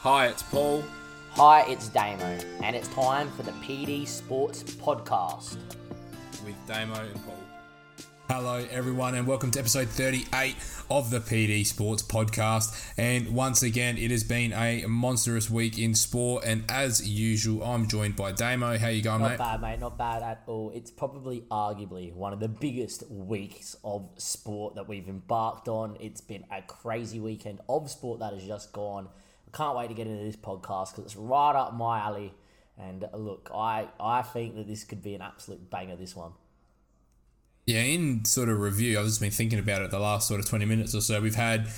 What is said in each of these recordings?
Hi, it's Paul. Hi, it's Damo, and it's time for the PD Sports Podcast. with Damo and Paul. Hello, everyone, and welcome to episode 38 of the PD Sports Podcast. And once again, it has been a monstrous week in sport. And as usual, I'm joined by Damo. How you going, Not mate? Not bad, mate, not bad at all. It's probably arguably one of the biggest weeks of sport that we've embarked on. It's been a crazy weekend of sport that has just gone. Can't wait to get into this podcast because it's right up my alley. And uh, look, I, I think that this could be an absolute banger, this one. Yeah, in sort of review, I've just been thinking about it the last sort of 20 minutes or so. We've had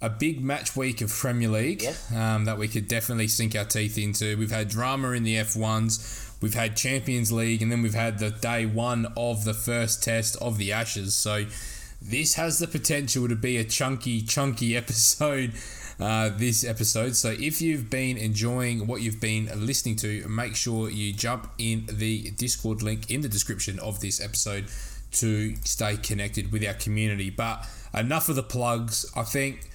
a big match week of Premier League Yes. um, that we could definitely sink our teeth into. We've had drama in the F1s. We've had Champions League, and then we've had the day one of the first test of the Ashes. So this has the potential to be a chunky, chunky episode. Uh, this episode. So, if you've been enjoying what you've been listening to, make sure you jump in the Discord link in the description of this episode to stay connected with our community. But enough of the plugs. I think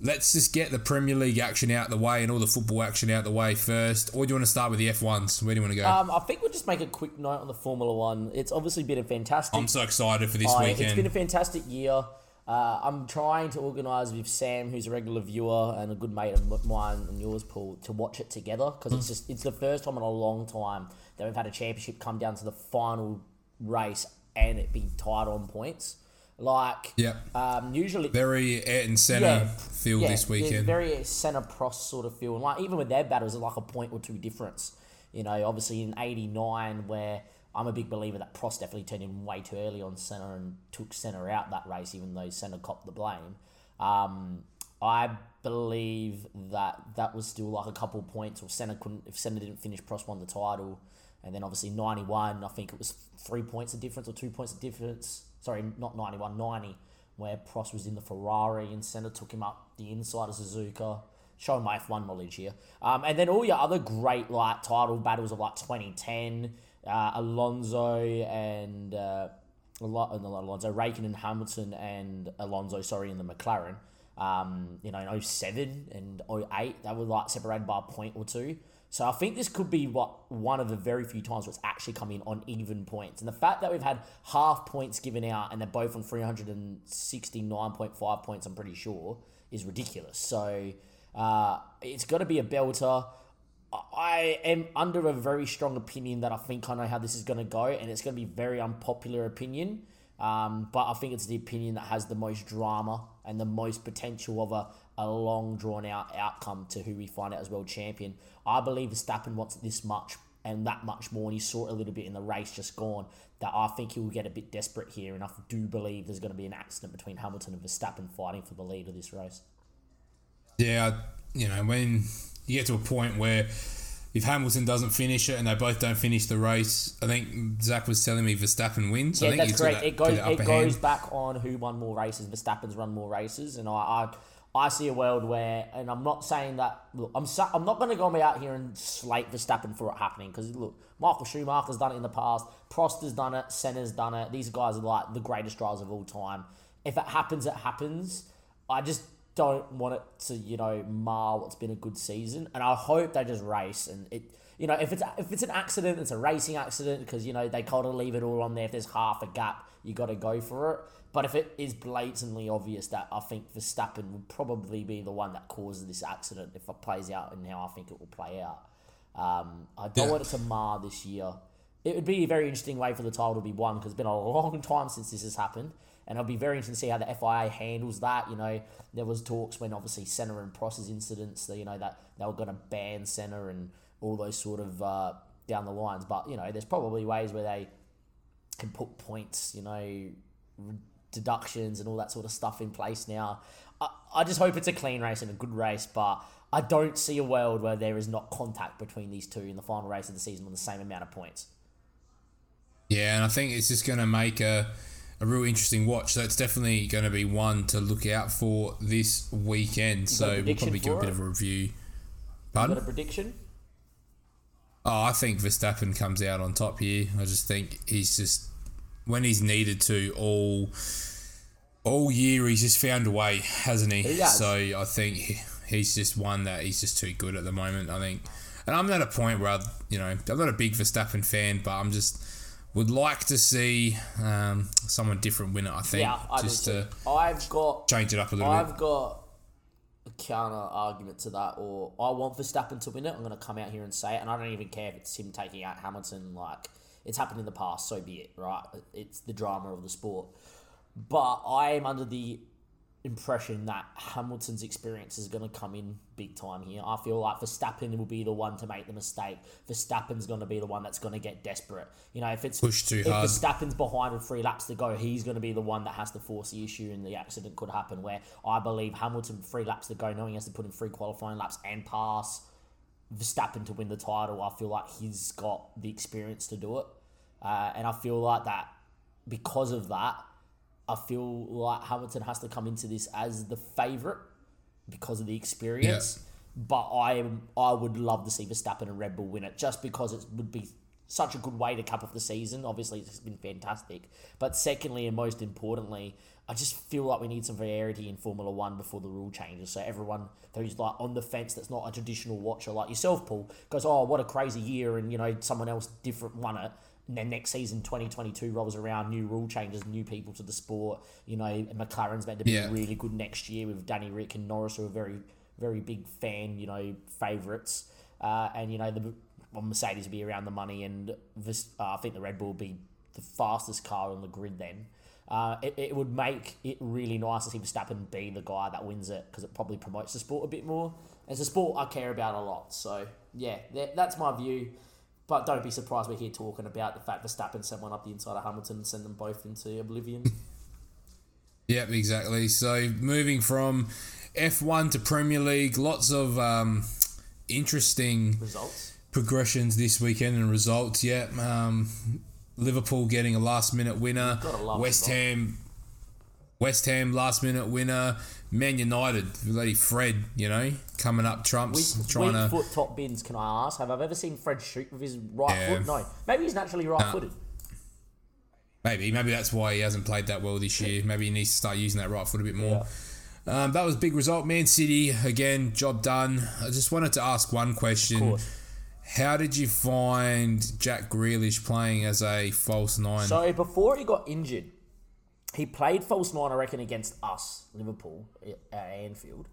let's just get the Premier League action out the way and all the football action out the way first. Or do you want to start with the F1s? Where do you want to go? Um, I think we'll just make a quick note on the Formula One. It's obviously been a fantastic I'm so excited for this Oh, weekend. It's been a fantastic year. Uh, I'm trying to organise with Sam, who's a regular viewer and a good mate of mine and yours, Paul, to watch it together because it's just it's the first time in a long time that we've had a championship come down to the final race and it be tied on points. Like, yeah, um, usually Very Ayrton Senna yeah, feel yeah, this weekend. Very Senna Prost sort of feel. And like even with their battles, it's like a point or two difference. You know, obviously in '89, where I'm a big believer that Prost definitely turned in way too early on Senna and took Senna out that race, even though Senna copped the blame. Um, I believe that that was still like a couple points, or Senna couldn't if Senna didn't finish, Prost won the title. And then obviously 91, I think it was three points of difference or two points of difference. Sorry, not 91, 90, where Prost was in the Ferrari and Senna took him up the inside of Suzuka. Showing my F1 knowledge here. Um, and then all your other great like title battles of like 2010, uh, Alonso and uh, a lot, not Alonso, Raikkonen and Hamilton and Alonso, sorry, in the McLaren. Um, you know, in 07 and 08, they were like separated by a point or two. So I think this could be what one of the very few times where it's actually come in on even points. And the fact that we've had half points given out and they're both on 369.5 points, I'm pretty sure, is ridiculous. So uh, it's got to be a belter. I am under a very strong opinion that I think I know how this is going to go, and it's going to be very unpopular opinion. Um, but I think it's the opinion that has the most drama and the most potential of a, a long drawn out outcome to who we find out as world champion. I believe Verstappen wants this much and that much more, and you saw it a little bit in the race just gone. That I think he will get a bit desperate here, and I do believe there's going to be an accident between Hamilton and Verstappen fighting for the lead of this race. Yeah, you know, when you get to a point where if Hamilton doesn't finish it and they both don't finish the race, I think Zach was telling me Verstappen wins. I Yeah, think that's correct. that It goes it goes hand. back on who won more races. Verstappen's run more races, and I, I I see a world where, and I'm not saying that. Look, I'm sa- I'm not going to go out here and slate Verstappen for it happening because look, Michael Schumacher's done it in the past. Prost has done it. Senna's done it. These guys are like the greatest drivers of all time. If it happens, it happens. I just don't want it to, you know, mar what's been a good season, and I hope they just race and it. You know, if it's if it's an accident, it's a racing accident because you know they kind of leave it all on there. If there's half a gap, you got to go for it. But if it is blatantly obvious that I think Verstappen would probably be the one that causes this accident if it plays out and how I think it will play out, um, I don't Yeah. want it to mar this year. It would be a very interesting way for the title to be won because it's been a long time since this has happened, and it'll be very interesting to see how the FIA handles that. You know, there was talks when obviously Senna and Prost's incidents, you know that they were going to ban Senna and all those sort of uh, down the lines. But you know, there's probably ways where they can put points, you know, deductions and all that sort of stuff in place now. I, I just hope it's a clean race and a good race, but I don't see a world where there is not contact between these two in the final race of the season on the same amount of points. Yeah, and I think it's just going to make a, a real interesting watch. So it's definitely going to be one to look out for this weekend. So we'll probably give a bit it? of a review. Got a prediction? Oh, I think Verstappen comes out on top here. I just think he's just when he's needed to all all year he's just found a way, hasn't he? He. So I think he, he's just one that he's just too good at the moment. I think, and I'm at a point where I, you know I'm not a big Verstappen fan, but I'm just would like to see um, someone different win it. I think Yeah, I just to. I've got change it up a little bit. I've bit. got a counter argument to that, or I want Verstappen to win it. I'm going to come out here and say it, and I don't even care if it's him taking out Hamilton. Like it's happened in the past, so be it. Right? It's the drama of the sport. But I am under the impression that Hamilton's experience is going to come in big time here. I feel like Verstappen will be the one to make the mistake. Verstappen's going to be the one that's going to get desperate. You know, if it's Push too if hard. Verstappen's behind with three laps to go, he's going to be the one that has to force the issue, and the accident could happen. Where I believe Hamilton three laps to go, knowing he has to put in three qualifying laps and pass Verstappen to win the title, I feel like he's got the experience to do it, uh, and I feel like that because of that, I feel like Hamilton has to come into this as the favourite because of the experience. But I I would love to see Verstappen and Red Bull win it just because it would be such a good way to cap off the season. Obviously, it's been fantastic. But secondly, and most importantly, I just feel like we need some variety in Formula One before the rule changes. So everyone who's like on the fence that's not a traditional watcher like yourself, Paul, goes, "Oh, what a crazy year!" and you know someone else different won it. And then next season, 2022 rolls around, new rule changes, new people to the sport. You know, McLaren's meant to be Yeah. really good next year with Danny Rick and Norris, who are very, very big fan, you know, favourites. Uh, and, you know, the well, Mercedes will be around the money, and this, uh, I think the Red Bull will be the fastest car on the grid then. Uh, it, it would make it really nice to see Verstappen be the guy that wins it because it probably promotes the sport a bit more. It's a sport I care about a lot. So, yeah, that, that's my view. But don't be surprised we're here talking about the fact Verstappen sent one up the inside of Hamilton and sent them both into oblivion. Yep, exactly. So moving from F1 to Premier League, lots of um, interesting Results. progressions this weekend and results. Yeah, um, Liverpool getting a last minute winner. West. Ham, West Ham last minute winner. Man United, bloody Fred, you know, coming up trumps, Weak, trying weak to. foot top bins, can I ask? Have I ever seen Fred shoot with his right Yeah. foot? No. Maybe he's naturally right footed. Maybe, maybe that's why he hasn't played that well this year. Maybe he needs to start using that right foot a bit more. Um, that was a big result. Man City again, job done. I just wanted to ask one question. course. How did you find Jack Grealish playing as a false nine? So before he got injured, he played false nine, I reckon, against us, Liverpool, at Anfield.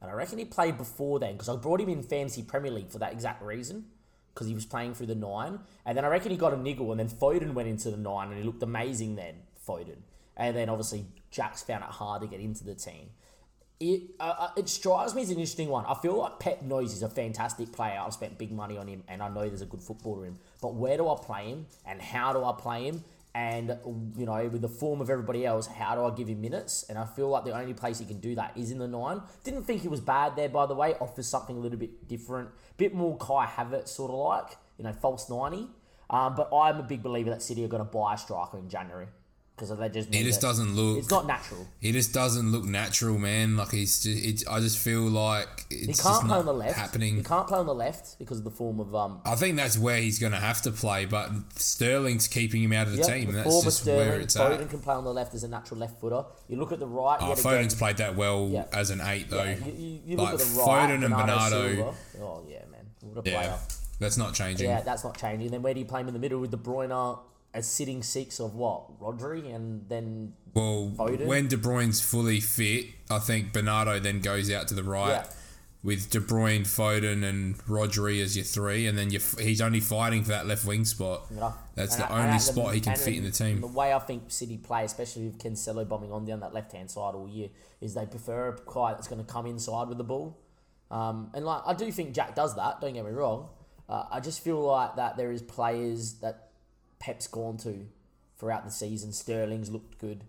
And I reckon he played before then because I brought him in Fantasy Premier League for that exact reason because he was playing through the nine. And then I reckon he got a niggle and then Foden went into the nine and he looked amazing then, Foden. And then obviously Jack's found it hard to get into the team. It uh, uh, it strikes me as an interesting one. I feel like Pep knows he's a fantastic player. I've spent big money on him, and I know there's a good footballer in him. But where do I play him, and how do I play him? And you know, with the form of everybody else, how do I give him minutes? And I feel like the only place he can do that is in the nine. Didn't think he was bad there, by the way. Offers something a little bit different, bit more Kai Havertz sort of like, you know, false ninety. Um, but I'm a big believer that City are going to buy a striker in January because they just he just it. doesn't look. It's not natural. He just doesn't look natural, man. Like he's just. It, I just feel like it's He just can't play not on the left. happening. He can't play on the left because of the form of um. I think that's where he's going to have to play, but Sterling's keeping him out of the Yep, team, the that's just where Sterling. it's Foden at. can play on the left as a natural left footer. You look at the right. Oh, Foden's played that well Yeah. as an eight, though. yeah, you, you, you look Like, at the right. Foden and Bernardo-. Oh yeah, man, what a Yeah, player. that's not changing. Yeah, that's not changing. Then where do you play him in the middle with De Bruyne as sitting six of what Rodri, and then Well, Foden? when De Bruyne's fully fit, I think Bernardo then goes out to the right Yeah. with De Bruyne, Foden, and Rodri as your three, and then he's only fighting for that left wing spot. know, That's and the I- only spot he can fit in the team. The way I think City play, especially with Cancelo bombing on down that left hand side all year, is they prefer a guy that's going to come inside with the ball. Um, and like I do think Jack does that. Don't get me wrong. Uh, I just feel like that there is players that Pep's gone to throughout the season. Sterling's looked good.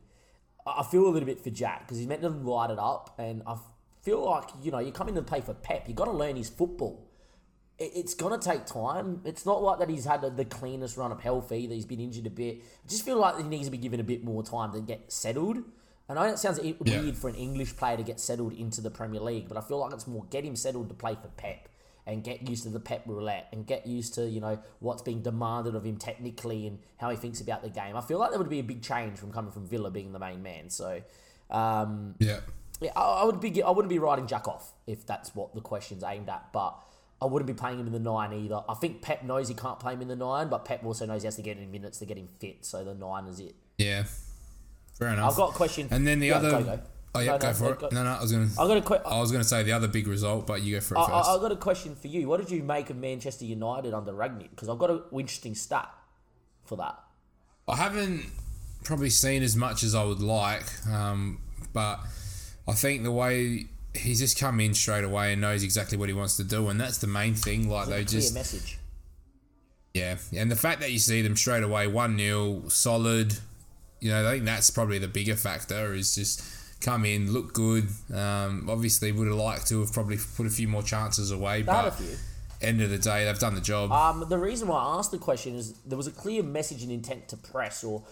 I feel a little bit for Jack because he's meant to light it up, and I feel like you know you're coming to play for Pep. You got to learn his football it's gonna take time. It's not like that he's had the- cleanest run of health either. He's been injured a bit. I just feel like he needs to be given a bit more time to get settled. And I know it sounds Yeah. weird for an English player to get settled into the Premier League, but I feel like it's more get him settled to play for Pep and get used to the Pep roulette and get used to you know what's being demanded of him technically and how he thinks about the game. I feel like there would be a big change from coming from Villa being the main man. So. Um, Yeah. Yeah, I, I would be. I wouldn't be writing Jack off if that's what the question's aimed at. But I wouldn't be playing him in the nine either. I think Pep knows he can't play him in the nine, but Pep also knows he has to get in minutes to get him fit. So the nine is it. Yeah, fair enough. I've got a question. And then the Yeah, other. go, go. Oh yeah, No, go no, for it. go- No, no, I was gonna. I've got a que- I was gonna say the other big result, but you go for it I, first. I, I've got a question for you. What did you make of Manchester United under Rangnick? Because I've got an interesting stat for that. I haven't probably seen as much as I would like, um, but I think the way he's just come in straight away and knows exactly what he wants to do, and that's the main thing. Like they just, message. yeah, and the fact that you see them straight away, one 0 solid. You know, I think that's probably the bigger factor is just come in, look good. Um, obviously, would have liked to have probably put a few more chances away, They but end of the day, they've done the job. Um, the reason why I asked the question is there was a clear message and intent to press or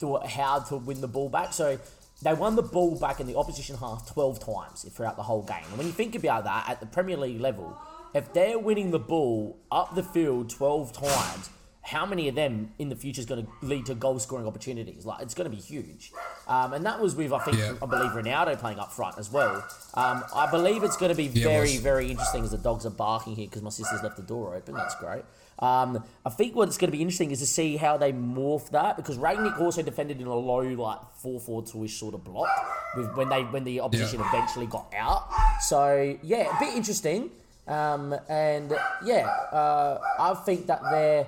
to how to win the ball back. So they won the ball back in the opposition half 12 times throughout the whole game. And when you think about that at the Premier League level, if they're winning the ball up the field 12 times, how many of them in the future is going to lead to goal scoring opportunities? Like it's going to be huge, um, and that was with I think Yeah. I believe Ronaldo playing up front as well. Um, I believe it's going to be Yeah, very very interesting as the dogs are barking here because my sister's left the door open. That's great. Um, I think what's going to be interesting is to see how they morph that because Rangnick also defended in a low like four four two ish sort of block with when they when the opposition Yeah. eventually got out. So yeah, a bit interesting. Um, and yeah, uh, I think that they're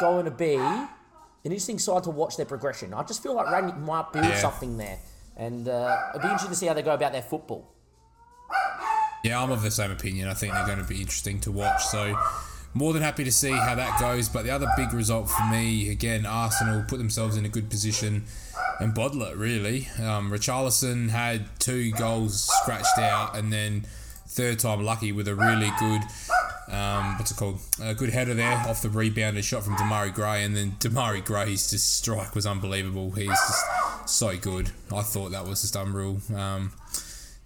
going to be an interesting side to watch their progression. I just feel like Rangnick might build Yeah. something there, and uh, it'd be interesting to see how they go about their football. Yeah, I'm of the same opinion. I think they're going to be interesting to watch. So, more than happy to see how that goes. But the other big result for me, again, Arsenal put themselves in a good position and Bodler, really. Um, Richarlison had two goals scratched out and then third time lucky with a really good, um, what's it called? A good header there off the rebound and shot from Demarai Gray. And then Demarai Gray's just strike was unbelievable. He's just so good. I thought that was just unreal. Um,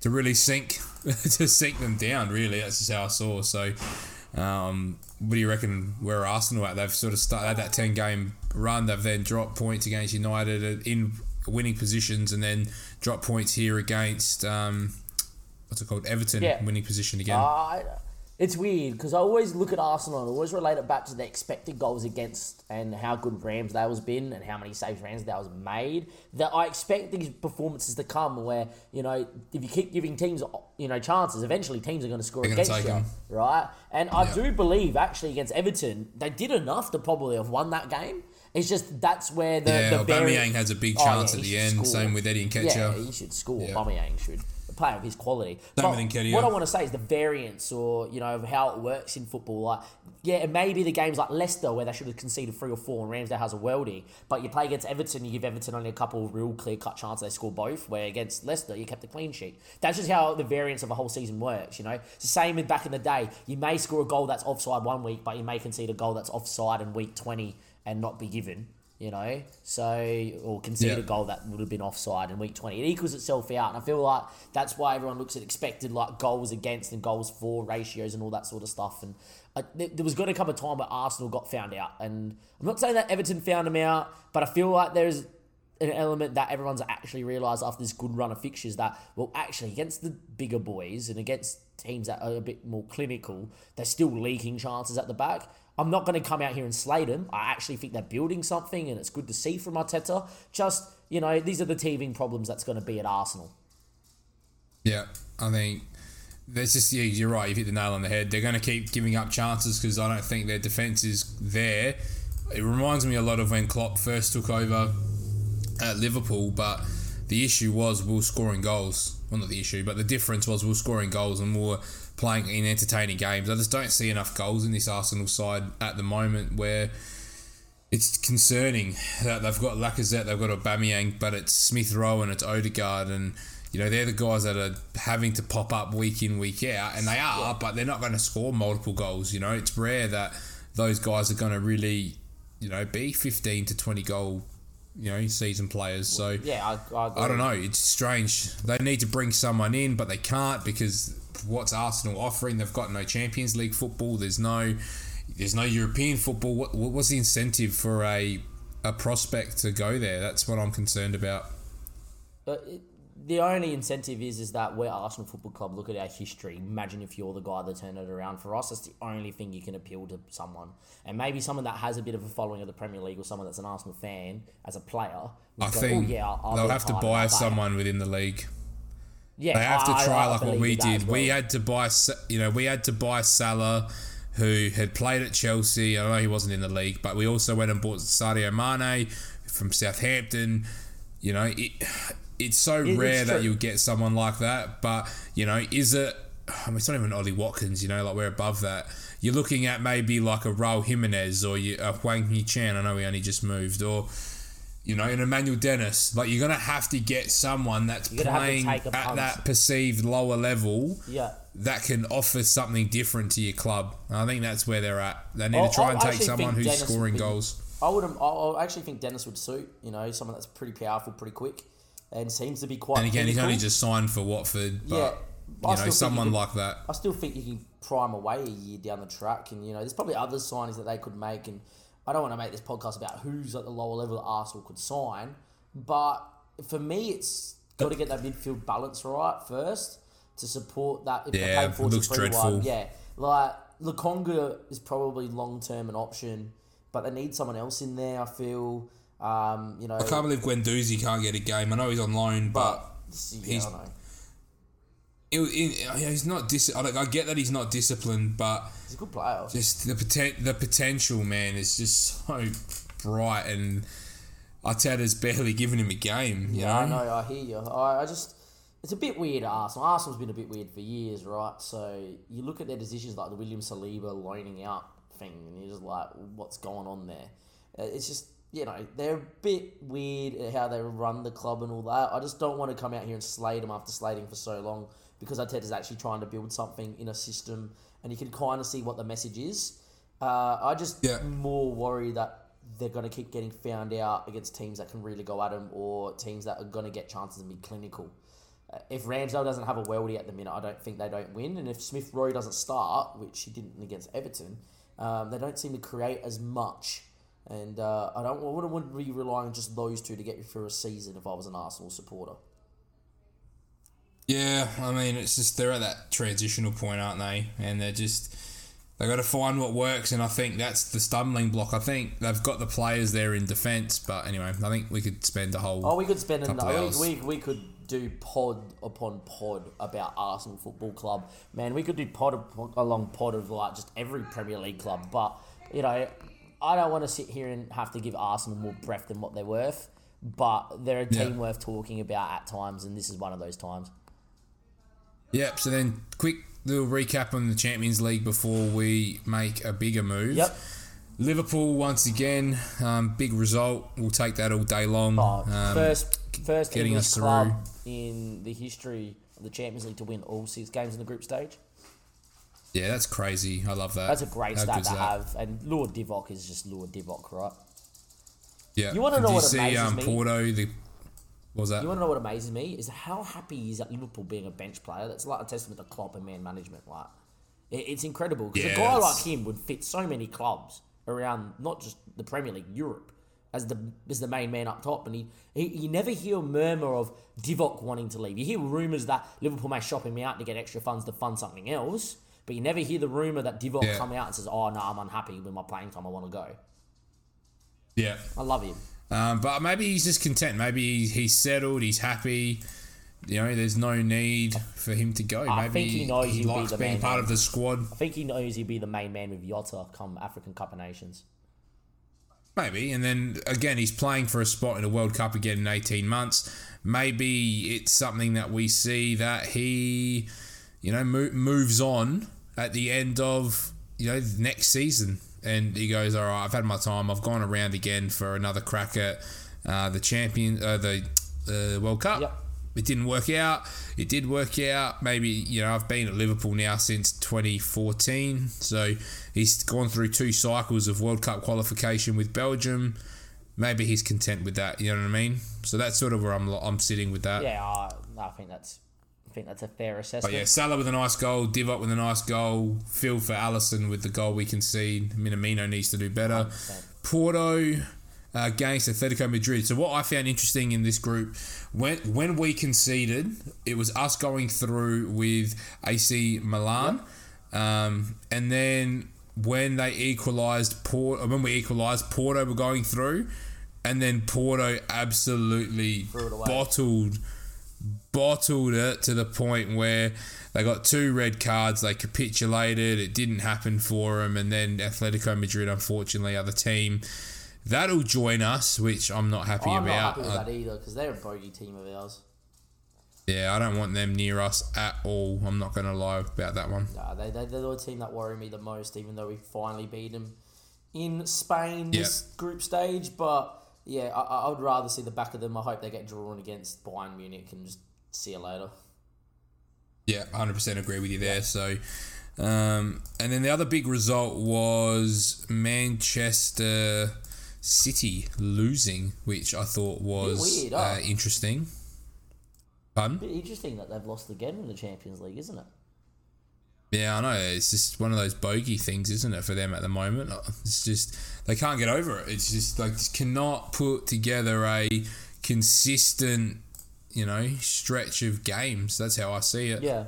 to really sink to sink them down. Really, that's just how I saw. So, um, what do you reckon? Where Arsenal at? They've sort of started had that ten game run. They've then dropped points against United in winning positions, and then dropped points here against um, what's it called? Everton, Yeah. winning position again. I, it's weird because I always look at Arsenal and always relate it back to the expected goals against and how good Rams Ramsdale's been and how many saves Ramsdale's made. That I expect these performances to come where you know if you keep giving teams you know chances, eventually teams are going to score They're against you, you, 'em. right? And I Yeah. do believe actually against Everton they did enough to probably have won that game. It's just that's where the yeah, the Aubameyang has a big Oh, chance yeah, at the end. score. Same with Eddie and Yeah, he should score. Yeah. Aubameyang should. Player of his quality. Same But with. What I want to say is the variance, or you know, of how it works in football. Like, yeah, it may be the games like Leicester where they should have conceded three or four, and Ramsdale has a worldie. But you play against Everton, you give Everton only a couple of real clear cut chances they score both. Where against Leicester, you kept a clean sheet. That's just how the variance of a whole season works. You know, it's the same with back in the day. You may score a goal that's offside one week, but you may concede a goal that's offside in week twenty and not be given you know, so or concede Yeah. a goal that would have been offside in week twenty. It equals itself out, and I feel like that's why everyone looks at expected like goals against and goals for ratios and all that sort of stuff. And uh, I, there, there was going to come a time where Arsenal got found out, and I'm not saying that Everton found them out, but I feel like there's an element that everyone's actually realised after this good run of fixtures that well actually against the bigger boys and against teams that are a bit more clinical they're still leaking chances at the back I'm not going to come out here and slate them I actually think they're building something and it's good to see from Arteta just you know these are the teething problems that's going to be at Arsenal Yeah, I think there's just yeah, you're right. You hit the nail on the head. They're going to keep giving up chances because I don't think their defense is there. It reminds me a lot of when Klopp first took over at Liverpool, but the issue was we were scoring goals. Well, not the issue, but the difference was we were scoring goals and we were playing in entertaining games. I just don't see enough goals in this Arsenal side at the moment where it's concerning that they've got Lacazette, they've got Aubameyang, but it's Smith Rowe and it's Odegaard, and you know they're the guys that are having to pop up week in week out, and they are, but they're not going to score multiple goals. You know, it's rare that those guys are going to really, you know, be fifteen to twenty goal, you know, season players. So yeah I, I. I don't know. It's strange. They need to bring someone in, but they can't because what's Arsenal offering? They've got no Champions League football. There's no, there's no European football. What, what what's the incentive for a a prospect to go there? That's what I'm concerned about. But it, the only incentive is is that we're Arsenal Football Club. Look at our history. Imagine if you're the guy that turned it around for us. That's the only thing you can appeal to someone, and maybe someone that has a bit of a following of the Premier League or someone that's an Arsenal fan as a player. I go, think "Oh, yeah, I'll- I'll they'll have to buy someone within the league. Yeah, They have to try I like what we did. We had to buy, you know, we had to buy Salah, who had played at Chelsea. I know he wasn't in the league, but we also went and bought Sadio Mane from Southampton. You know, it, it's so it's rare that you'll get someone like that. But you know, is it? I mean, it's not even Ollie Watkins. You know, like we're above that. You're looking at maybe like a Raul Jimenez or you, a Hwang Hee Chan. I know he only just moved, or you know, an Emmanuel Dennis. Like you're gonna have to get someone that's You're gonna have to playing at punt. that perceived lower level Yeah. that can offer something different to your club. And I think that's where they're at. They need I- to try I and take someone who's Dennis scoring be- goals. I would. I actually think Dennis would suit. You know, someone that's pretty powerful, pretty quick, and seems to be quite. And again, he's only just signed for Watford, but Yeah, you know, someone could- like that. I still think you can prime away a year down the track, and you know, there's probably other signings that they could make. And I don't want to make this podcast about who's at the lower level that Arsenal could sign, but for me, it's got to get that midfield balance right first to support that. If Yeah, it looks 4-2-3-1, dreadful. Yeah, like Lokonga is probably long term an option, but they need someone else in there. I feel. Um, you know, I can't believe Guendouzi can't get a game. I know he's on loan, but yeah, he's- I know. it, it, he's not. Dis- I, like, I get that he's not disciplined, but He's a good player. just the poten- the potential, man, is just so bright, and Arteta's barely giving him a game. You Yeah, I know? know. I hear you. I, I just, it's a bit weird. Arsenal. Arsenal's been a bit weird for years, right? So you look at their decisions, like the William Saliba loaning out thing, and you're just like, what's going on there? Uh, It's just, you know, they're a bit weird at how they run the club and all that. I just don't want to come out here and slate them after slating for so long because Arteta's actually trying to build something in a system, and you can kind of see what the message is. Uh, I just Yeah. more worry that they're going to keep getting found out against teams that can really go at them or teams that are going to get chances and be clinical. Uh, if Ramsdale doesn't have a weldy at the minute, I don't think they don't win. And if Smith Rowe doesn't start, which he didn't against Everton, um, they don't seem to create as much. And uh, I don't I wouldn't, wouldn't be relying on just those two to get you through a season if I was an Arsenal supporter. Yeah, I mean, it's just they're at that transitional point, aren't they? And they're just they got to find what works, and I think that's the stumbling block. I think they've got the players there in defence, but anyway, I think we could spend a whole. Oh, we could spend an, we, we, we could do pod upon pod about Arsenal Football Club. Man, we could do pod along pod of like just every Premier League club. But you know, I don't want to sit here and have to give Arsenal more breath than what they're worth. But they're a team Yeah. worth talking about at times, and this is one of those times. Yep. So then, quick little recap on the Champions League before we make a bigger move. Yep. Liverpool once again, um, big result. We'll take that all day long. Oh, Um, first, first getting English us club in the history of the Champions League to win all six games in the group stage. Yeah, that's crazy. I love that. That's a great How stat to that? have. And Lord Divock is just Lord Divock, right? Yeah. You wanna know Did what you see amazes um, me? Porto? The what was that? You want to know what amazes me is how happy he is at Liverpool being a bench player. That's like a testament to Klopp and man management. Like, it, it's incredible because Yeah, a guy that's- like him would fit so many clubs around, not just the Premier League, Europe, as the as the main man up top. And he, he you never hear a murmur of Divock wanting to leave. You hear rumours that Liverpool may shop him out to get extra funds to fund something else, but you never hear the rumour that Divock Yeah. come out and says, "Oh no, I'm unhappy with my playing time. I want to go." yeah. I love him. Um, but maybe he's just content. Maybe he, he's settled. He's happy. You know, there's no need for him to go. I maybe think he knows be likes the being part man. of the squad. I think he knows he'll be the main man with Jota come African Cup of Nations. Maybe. And then again, he's playing for a spot in a World Cup again in 18 months. Maybe it's something that we see that he, you know, mo- moves on at the end of, you know, next season. And he goes, all right, I've had my time. I've gone around again for another crack at uh, the champion, uh, the uh, World Cup. Yep. It didn't work out. It did work out. Maybe, you know, I've been at Liverpool now since 2014. So he's gone through two cycles of World Cup qualification with Belgium. Maybe he's content with that. You know what I mean? So that's sort of where I'm, I'm sitting with that. Yeah, I, I think that's I think that's a fair assessment. But yeah, Salah with a nice goal, Divock with a nice goal, Phil for Alisson with the goal we can concede. Minamino needs to do better. 100%. Porto, against Atletico Madrid. So what I found interesting in this group, when when we conceded, it was us going through with AC Milan, um, and then when they equalised, Port, when we equalised, Porto were going through, and then Porto absolutely bottled bottled it to the point where they got two red cards. They capitulated. It didn't happen for them, and then Atletico Madrid, unfortunately, are the team that'll join us, which I'm not happy I'm not about. happy with that either because they're a bogey team of ours. yeah, I don't want them near us at all. I'm not going to lie about that one. Nah, they, they, they're the team that worry me the most, even though we finally beat them in Spain this group stage. But yeah, I, I would rather see the back of them. I hope they get drawn against Bayern Munich and just see you later. Yeah, 100% agree with you there. So, um, and then the other big result was Manchester City losing, which I thought was weird, uh, interesting. Pardon? Bit interesting that they've lost again in the Champions League, isn't it? Yeah, I know. It's just one of those bogey things, isn't it, for them at the moment? It's just they can't get over it. It's just like just cannot put together a consistent, you know, stretch of games. That's how I see it. Yeah,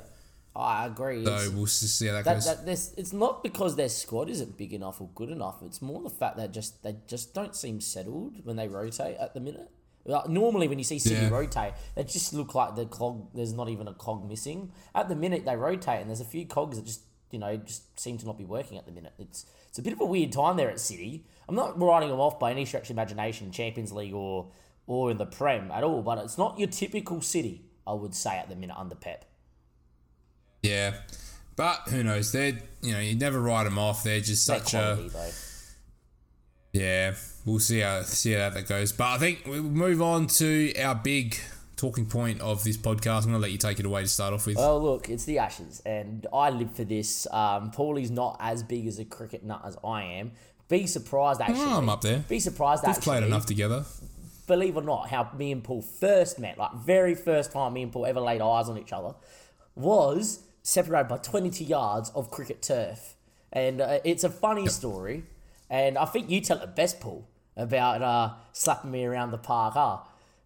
I agree. So It's- we'll see how that, that, goes. that it's not because their squad isn't big enough or good enough. It's more the fact that just they just don't seem settled when they rotate at the minute. Like, normally, when you see City Yeah. rotate, they just look like the cog. There's not even a cog missing. At the minute, they rotate, and there's a few cogs that just you know just seem to not be working at the minute. It's it's a bit of a weird time there at City. I'm not writing them off by any stretch of imagination, Champions League or or in the Prem at all. But it's not your typical City, I would say, at the minute under Pep. yeah, but who knows? They're you know you never write them off. They're just They're such a though. yeah. We'll see how see how that goes. But I think we'll move on to our big talking point of this podcast. I'm gonna let you take it away to start off with. Well, look, it's the Ashes, and I live for this. Um, Paulie's not as big as a cricket nut as I am. Be surprised, actually. Oh, I'm up there. Be surprised, We've actually. played enough together. Believe it or not, how me and Paul first met, like very first time me and Paul ever laid eyes on each other, was separated by 22 yards of cricket turf. And uh, it's a funny story. And I think you tell it best, Paul, about uh, slapping me around the park, huh?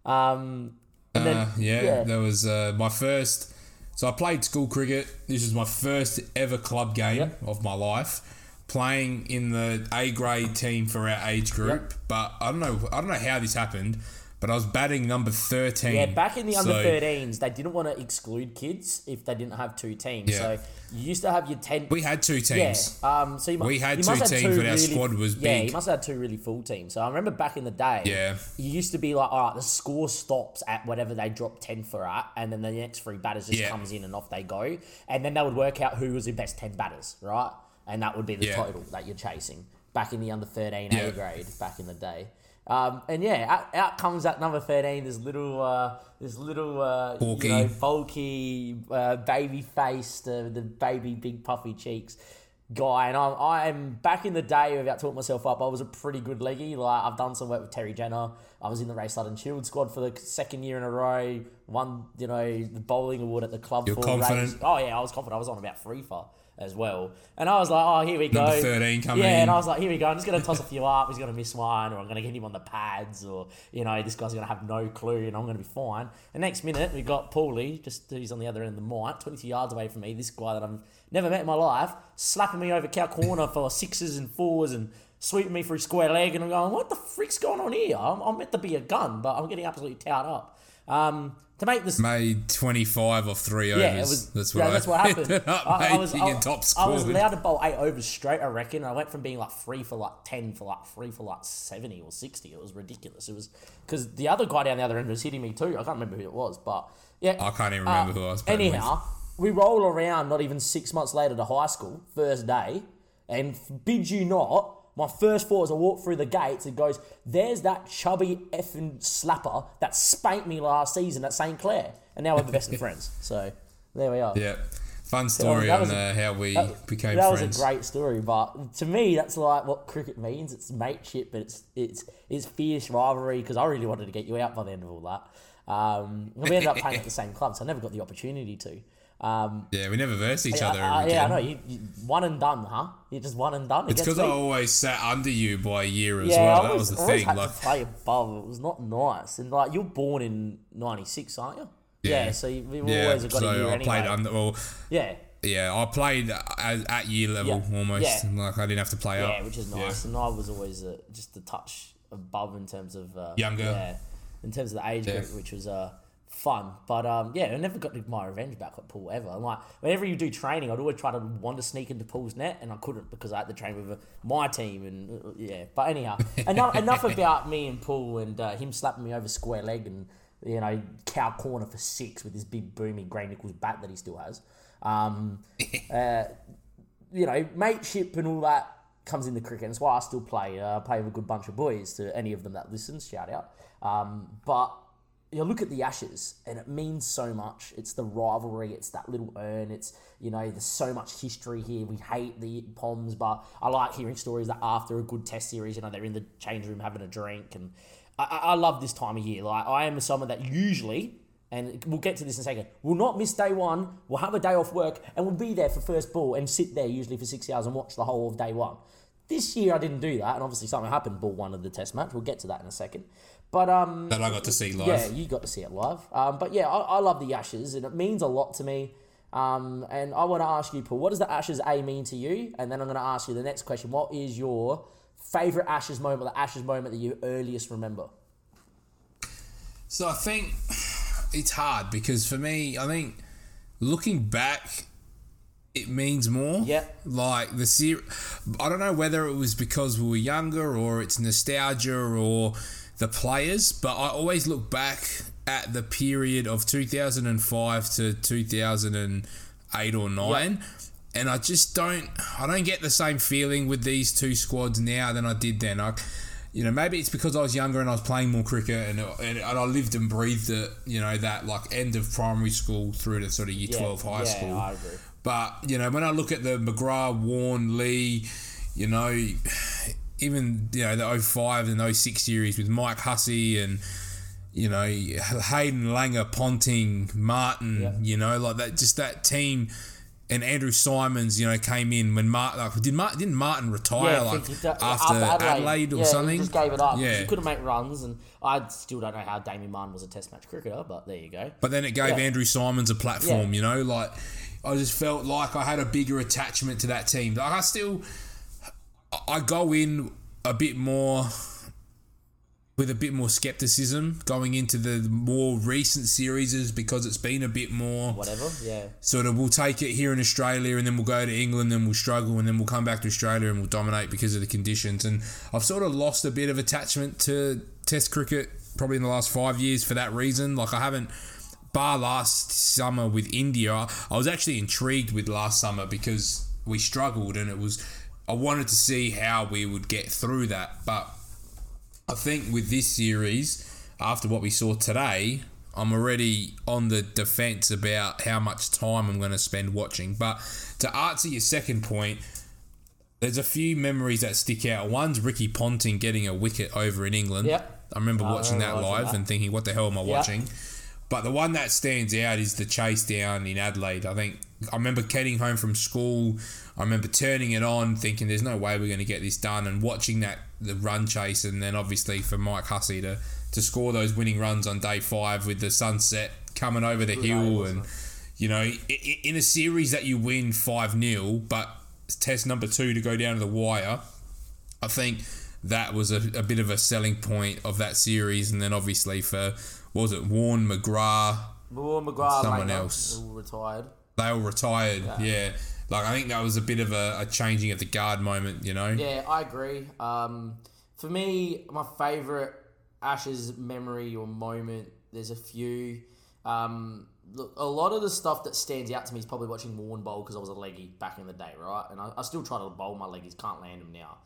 Um, and then, Uh, yeah, yeah. that was uh, my first. So I played school cricket. This was my first ever club game Yep. of my life. Playing in the A grade team for our age group, but I don't know. I don't know how this happened, but I was batting number thirteen. Yeah, back in the under 13s, they didn't want to exclude kids if they didn't have two teams. Yeah. So you used to have your 10. We had two yeah. teams. Um, so you, mu- We had you two must teams, two but our squad was Yeah, big. you must have had two really full teams. So I remember back in the day, Yeah. you used to be like, all right, the score stops at whatever they drop 10 for at, and then the next three batters just Yeah. comes in and off they go. And then they would work out who was the best 10 batters, right? And that would be the Yeah. total that you're chasing back in the under 13 Yeah. A grade back in the day. Um, and yeah, out, out comes that number 13, this little, uh, this little, uh, Bulky. you know, bulky, uh, baby faced, uh, the baby big puffy cheeks guy. And I'm, I'm back in the day without talking myself up. I was a pretty good leggy. Like I've done some work with Terry Jenner. I was in the Ray Sutton Shield squad for the second year in a row. Won, you know, the bowling award at the club. You're for confident? Rays. Oh yeah, I was confident. I was on about three for as well. And I was like, oh, here we go. Number 13 coming Yeah, and I was like, here we go. I'm just going to toss a few up. He's going to miss one, or I'm going to get him on the pads, or, you know, this guy's going to have no clue, and I'm going to be fine. The next minute, we got Paulie, just who's on the other end of the mic, 22 yards away from me. This guy that I've never met in my life, slapping me over cow corner for sixes and fours and sweeping me through square leg. And I'm going, what the frick's going on here? I'm, I'm meant to be a gun, but I'm getting absolutely towed up. Um, to make this Made 25 off three overs. yeah, it was. that's what yeah, I that's what happened. I, I was, I, I was allowed to bowl eight overs straight. I reckon. I went from being like three for like ten for like three for like seventy or sixty. It was ridiculous. It was because the other guy down the other end was hitting me too. I can't remember who it was, but yeah, I can't even remember uh, who I was Anyhow, we roll around not even six months later to high school, first day, and bid you not, my first thought as I walk through the gates, it goes, there's that chubby effing slapper that spanked me last season at St. Clair. And now we're the best of friends. So there we are. Yeah. Fun story that on a- uh, how we That- became that friends. was a great story, but to me, that's like what cricket means. It's mateship, but it's it's it's fierce rivalry because I really wanted to get you out by the end of all that. Um, we ended up playing at the same club, so I never got the opportunity to. Um, Yeah, we never versed each yeah, other. uh, yeah, I know. You, you one and done, huh? You just one and done. It's because I always sat under you by a year as yeah, well. I That was the always thing. had Like, to play above. It was not nice. And like you're born in '96, aren't you? Yeah. so you, we've yeah, always got so a year I anyway. played under. Well, yeah, yeah, I played at, at year level Yeah, almost. yeah. Like I didn't have to play up. yeah, which is nice. And I was always uh, just a touch above in terms of uh, Younger. Yeah, in terms of the age Yeah. group, which was uh, fun. But um, yeah, I never got my revenge back at Paul ever. And like whenever you do training, I'd always try to want to sneak into Paul's net, and I couldn't because I had to train with uh, my team. And uh, yeah, but anyhow, enough enough about me and Paul and uh, him slapping me over square leg and you know cow corner for six with his big boomy Gray-Nicolls bat that he still has. Um, uh, you know, mateship and all that comes into cricket. And it's why I still play. Uh, I play with a good bunch of boys. To any of them that listens, shout out. Um, but you look at the Ashes, and it means so much. It's the rivalry. It's that little urn. It's you know, there's so much history here. We hate the Poms, but I like hearing stories that after a good Test series, you know, they're in the change room having a drink, and I, I love this time of year. Like I am someone that usually and we'll get to this in a second. We'll not miss day one. We'll have a day off work and we'll be there for first ball and sit there usually for six hours and watch the whole of day one. This year I didn't do that, and obviously something happened. Ball one of the test match. We'll get to that in a second. But um, that I got to see live. yeah, you got to see it live. Um, but yeah, I, I love the Ashes, and it means a lot to me. Um, and I want to ask you, Paul, what does the Ashes A mean to you? And then I'm going to ask you the next question: What is your favorite Ashes moment? The Ashes moment that you earliest remember? So I think it's hard because for me, I think looking back, it means more. Yeah. Like the series, I don't know whether it was because we were younger or it's nostalgia or the players, but I always look back at the period of 2005 to 2008 or 9 and I just don't I don't get the same feeling with these two squads now than I did then. I you know, maybe it's because I was younger and I was playing more cricket and, and, and I lived and breathed it, you know, that like end of primary school through to sort of year 12 high yeah, school. I agree. But, you know, when I look at the McGrath, Warne, Lee, you know, even, you know, the 05 and 06 series with Mike Hussey and, you know, Hayden Langer, Ponting, Martyn, Yeah. you know, like that, just that team. And Andrew Symonds, you know, came in when Martyn like, did Martyn didn't Martyn retire Yeah, like think after, Adelaide, or yeah, something? He just gave it up. Yeah. He couldn't make runs, and I still don't know how Damien Martyn was a Test match cricketer, but there you go. But then it gave Yeah. Andrew Symonds a platform, you know, like I just felt like I had a bigger attachment to that team. Like I still I go in a bit more with a bit more skepticism going into the more recent series because it's been a bit more Whatever, yeah. sort of we'll take it here in Australia and then we'll go to England and we'll struggle and then we'll come back to Australia and we'll dominate because of the conditions. And I've sort of lost a bit of attachment to Test cricket probably in the last five years for that reason. Like I haven't, bar last summer with India, I was actually intrigued with last summer because we struggled and it was, I wanted to see how we would get through that. But I think with this series, after what we saw today, I'm already on the defense about how much time I'm going to spend watching. But to answer your second point, there's a few memories that stick out. One's Ricky Ponting getting a wicket over in England. Yep. I remember I watching that live that. and thinking, what the hell am I Yep. watching? But the one that stands out is the chase down in Adelaide. I think I remember getting home from school. I remember turning it on, thinking, "There's no way we're going to get this done," and watching that the run chase, and then obviously for Mike Hussey to to score those winning runs on day five with the sunset coming over the hill, and you know, in a series that you win five 0 but test number two to go down to the wire, I think that was a, a bit of a selling point of that series, and then obviously for what was it Warne McGrath, Will McGrath, Someone else. all retired. they all retired. Yeah. Like I think that was a bit of a, a changing of the guard moment, you know. Yeah, I agree. Um, for me, my favourite Ashes memory or moment, there's a few. Um, look, a lot of the stuff that stands out to me is probably watching Warne bowl because I was a leggy back in the day, right? And I, I still try to bowl my leggies, can't land them now.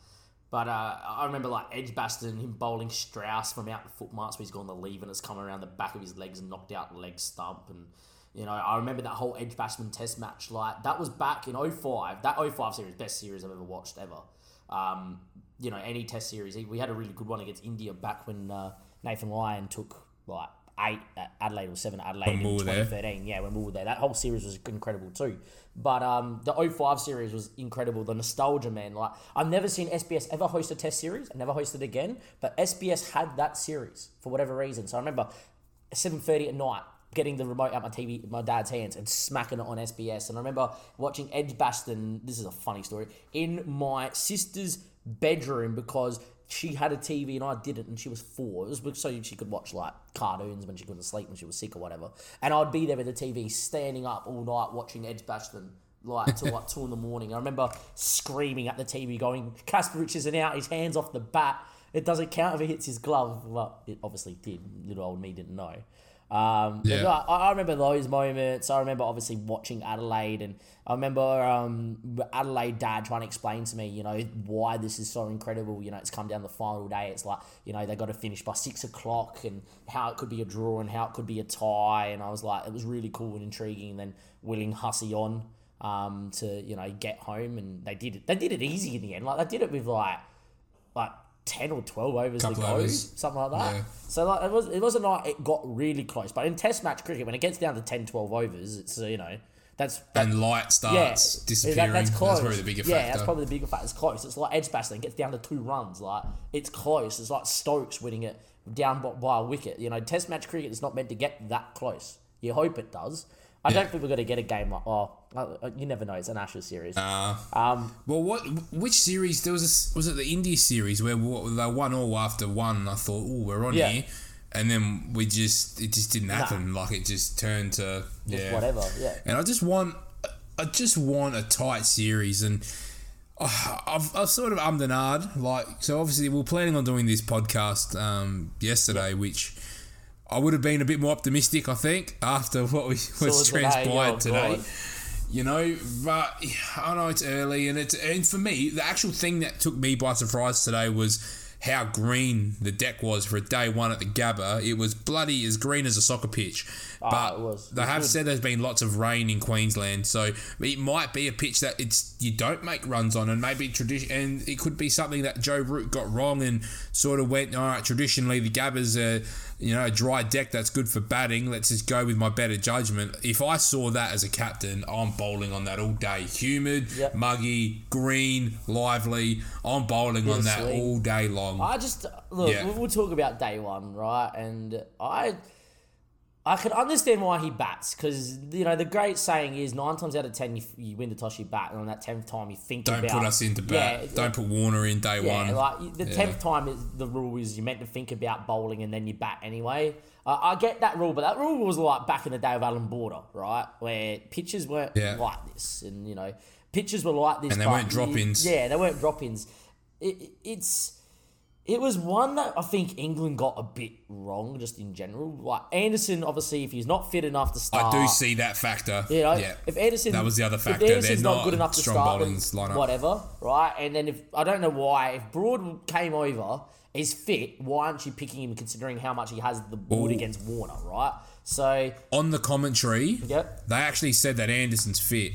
But uh, I remember like Edgbaston, him bowling Strauss from out the foot marks where he's gone the leave and it's come around the back of his legs and knocked out leg stump. And, you know, I remember that whole Edgbaston test match. Like, that was back in 05. That 05 series, best series I've ever watched ever. Um, you know, any test series. We had a really good one against India back when uh, Nathan Lyon took like eight at Adelaide or seven at Adelaide in were there. 2013. Yeah, when we were there, that whole series was incredible too. But um, the 05 series was incredible. The nostalgia, man. Like I've never seen SBS ever host a Test series. I never hosted again. But SBS had that series for whatever reason. So I remember seven thirty at night. Getting the remote out my TV, my dad's hands, and smacking it on SBS. And I remember watching Edgbaston. This is a funny story in my sister's bedroom because she had a TV and I didn't, and she was four. It was so she could watch like cartoons when she couldn't sleep when she was sick or whatever. And I'd be there with the TV, standing up all night watching Edgbaston. Like till like two in the morning. I remember screaming at the TV, going, "Kasprowicz isn't out. His hands off the bat. It doesn't count if it hits his glove." Well, it obviously did. Little old me didn't know. Um, Yeah. I, I remember those moments. I remember obviously watching Adelaide, and I remember um, Adelaide dad trying to explain to me, you know, why this is so incredible. You know, it's come down the final day. It's like, you know, they got to finish by six o'clock, and how it could be a draw and how it could be a tie. And I was like, it was really cool and intriguing. And then willing Hussey on um, to you know get home, and they did it. They did it easy in the end. Like they did it with like like ten or twelve overs Couple to go, overs. something like that. Yeah. So like it was it wasn't like it got really close, but in Test match cricket, when it gets down to 10, 12 overs, it's you know that's that, And light starts that- disappearing. that's That's, close. probably the bigger yeah, factor. that's probably the bigger factor. It's close. It's like Edgbaston it gets down to two runs. Like it's close. It's like Stokes winning it down by a wicket. You know, Test match cricket is not meant to get that close. You hope it does. I Yeah. don't think we're going to get a game like oh, you never know. It's an Ashes series. Uh, um, well, what? Which series? There was a, was it the India series where they won all after one? I thought, oh, we're on Yeah. here, and then we just it just didn't happen. Like it just turned to just yeah, whatever. Yeah. And I just want, I just want a tight series, and uh, I've, I've sort of ummed and ahed. Like, so obviously we we're planning on doing this podcast um, yesterday, which I would have been a bit more optimistic, I think, after what we was today, transpired oh, today. God. You know, but I know it's early, and it's and for me, the actual thing that took me by surprise today was how green the deck was for a day one at the Gabba. It was bloody as green as a soccer pitch. but Ah, was. They was have said there's been lots of rain in Queensland, so it might be a pitch that it's you don't make runs on, and maybe tradition, and it could be something that Joe Root got wrong and sort of went, all right, traditionally the Gabba's a you know a dry deck that's good for batting. Let's just go with my better judgment. If I saw that as a captain, I'm bowling on that all day. Humid, Yep. muggy, green, lively. I'm bowling on that all day long. I just look. Yeah. We'll, we'll talk about day one, right? And I, I can understand why he bats because you know the great saying is nine times out of ten you, you win the toss you bat, and on that tenth time you think about don't about put us into bat. Yeah, don't put Warner in day yeah, one. like the Yeah. tenth time is the rule is you're meant to think about bowling and then you bat anyway. Uh, I get that rule, but that rule was like back in the day of Alan Border, right? Where pitches weren't like this, and you know pitches were like this, And they weren't drop-ins. Yeah, they weren't drop-ins. It, it- it's it was one that I think England got a bit wrong, just in general. Like Anderson, obviously, if he's not fit enough to start, I do see that factor. you know, yeah. if Anderson, That was the other factor. They're Anderson's not not good enough to start, then lineup. whatever, right? And then if I don't know why, if Broad came over, is fit, why aren't you picking him considering how much he has the wood Ooh. against Warner, right? So On the commentary, Yep. they actually said that Anderson's fit.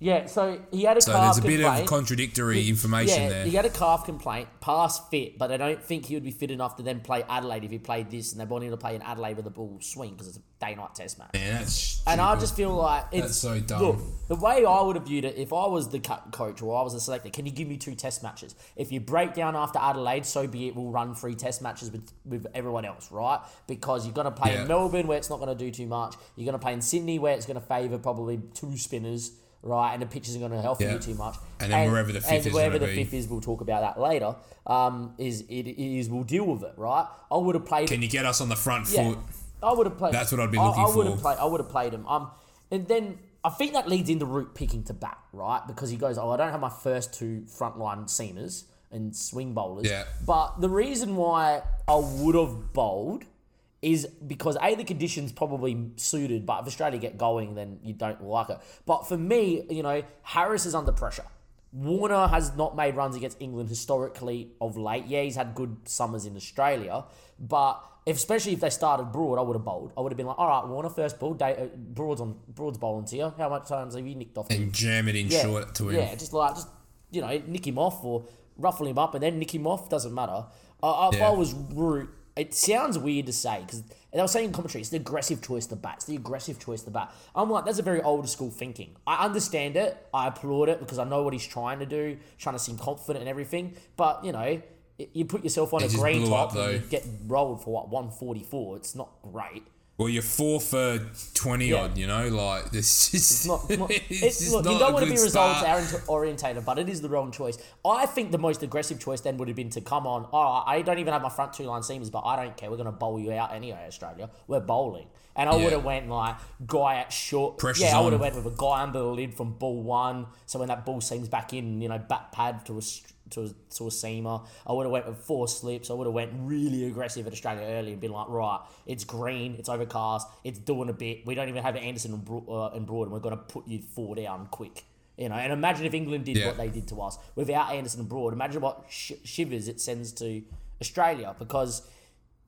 Yeah, so he had a So calf there's a bit complaint. of contradictory information yeah, there. he had a calf complaint, past fit, but I don't think he would be fit enough to then play Adelaide if he played this, and they want him to play in Adelaide with a ball swing because it's a day-night test match. Man, that's And I just feel like it's That's so dumb. Look, the way I would have viewed it, if I was the coach or I was the selector, can you give me two test matches? If you break down after Adelaide, so be it. We'll run three test matches with, with everyone else, right? Because you're going to play Yeah. in Melbourne where it's not going to do too much. You're going to play in Sydney where it's going to favour probably two spinners, right? And the pitch isn't going to help Yeah. you too much. And then wherever the fifth and is wherever the be. fifth is, we'll talk about that later. Um, is it is we'll deal with it, right? I would have played. Can you get us on the front Yeah, foot? I would have played. That's what I'd be I- looking I, would have for. played. I would have played him. Um, and then I think that leads into Root picking to bat, right? Because he goes, "Oh, I don't have my first two frontline seamers and swing bowlers." Yeah. But the reason why I would have bowled is because a the conditions probably suited, but if Australia get going, then you don't like it. But for me, you know, Harris is under pressure. Warner has not made runs against England historically of late. Yeah, he's had good summers in Australia, but if, especially if they started Broad, I would have bowled. I would have been like, all right, Warner first ball, day, uh, Broad's on Broad's bowling to you. How much times have you nicked off? him? And jam it in yeah, short to him. yeah, just like just you know, nick him off or ruffle him up and then nick him off. Doesn't matter. Uh, if Yeah. I was Root, It sounds weird to say because they were saying in commentary, it's the aggressive choice to bat. It's the aggressive choice to bat. I'm like, that's a very old school thinking. I understand it. I applaud it because I know what he's trying to do, trying to seem confident and everything. But, you know, you put yourself on It a green top up, and you get rolled for what, 144. It's not great. Well, you're four for twenty Yeah. odd. You know, like this. Just, It's not. It's not it's it's, look, you don't want to be results orientated, but it is the wrong choice. I think the most aggressive choice then would have been to come on. Oh, I don't even have my front two line seamers, but I don't care. We're going to bowl you out anyway, Australia. We're bowling, and I Yeah. would have went like guy at short. Pressure's yeah, I would have went with a guy under the lid from ball one. So when that ball seams back in, you know, back pad to a to a, to a seamer. I would have went with four slips. I would have went really aggressive at Australia early and been like, right, it's green, it's overcast, it's doing a bit. We don't even have Anderson and, Bro- uh, and Broad, and we're going to put you four down quick. You know, and imagine if England did Yeah. what they did to us without Anderson and Broad. Imagine what sh- shivers it sends to Australia. Because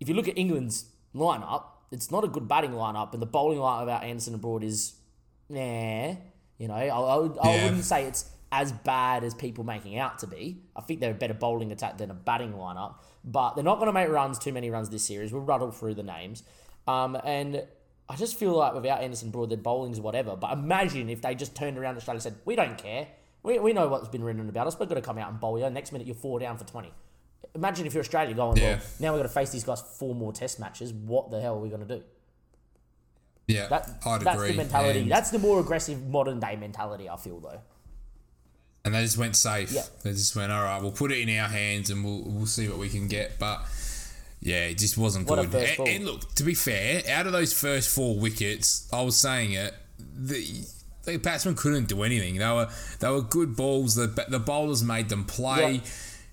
if you look at England's lineup, it's not a good batting lineup, and the bowling lineup without Anderson and Broad is, nah. You know, I, I, would, I Yeah. wouldn't say it's as bad as people making out to be. I think they're a better bowling attack than a batting lineup, but they're not going to make runs, too many runs this series. We'll rattle through the names. Um, and I just feel like without Anderson Broad, their bowling's whatever. But imagine if they just turned around Australia and said, we don't care. We, we know what's been written about us. We're going to come out and bowl you. Next minute, you're four down for 20. Imagine if you're Australia going, Yeah. well, now we're going to face these guys four more test matches. What the hell are we going to do? Yeah, That, I'd that's agree. the mentality. And, That's the more aggressive modern day mentality, I feel, though. And they just went safe. Yeah. They just went, all right, we'll put it in our hands and we'll we'll see what we can get. But yeah, it just wasn't What good. And, and look, to be fair, out of those first four wickets, I was saying it. The the batsmen couldn't do anything. They were they were good balls. The the bowlers made them play. Yeah.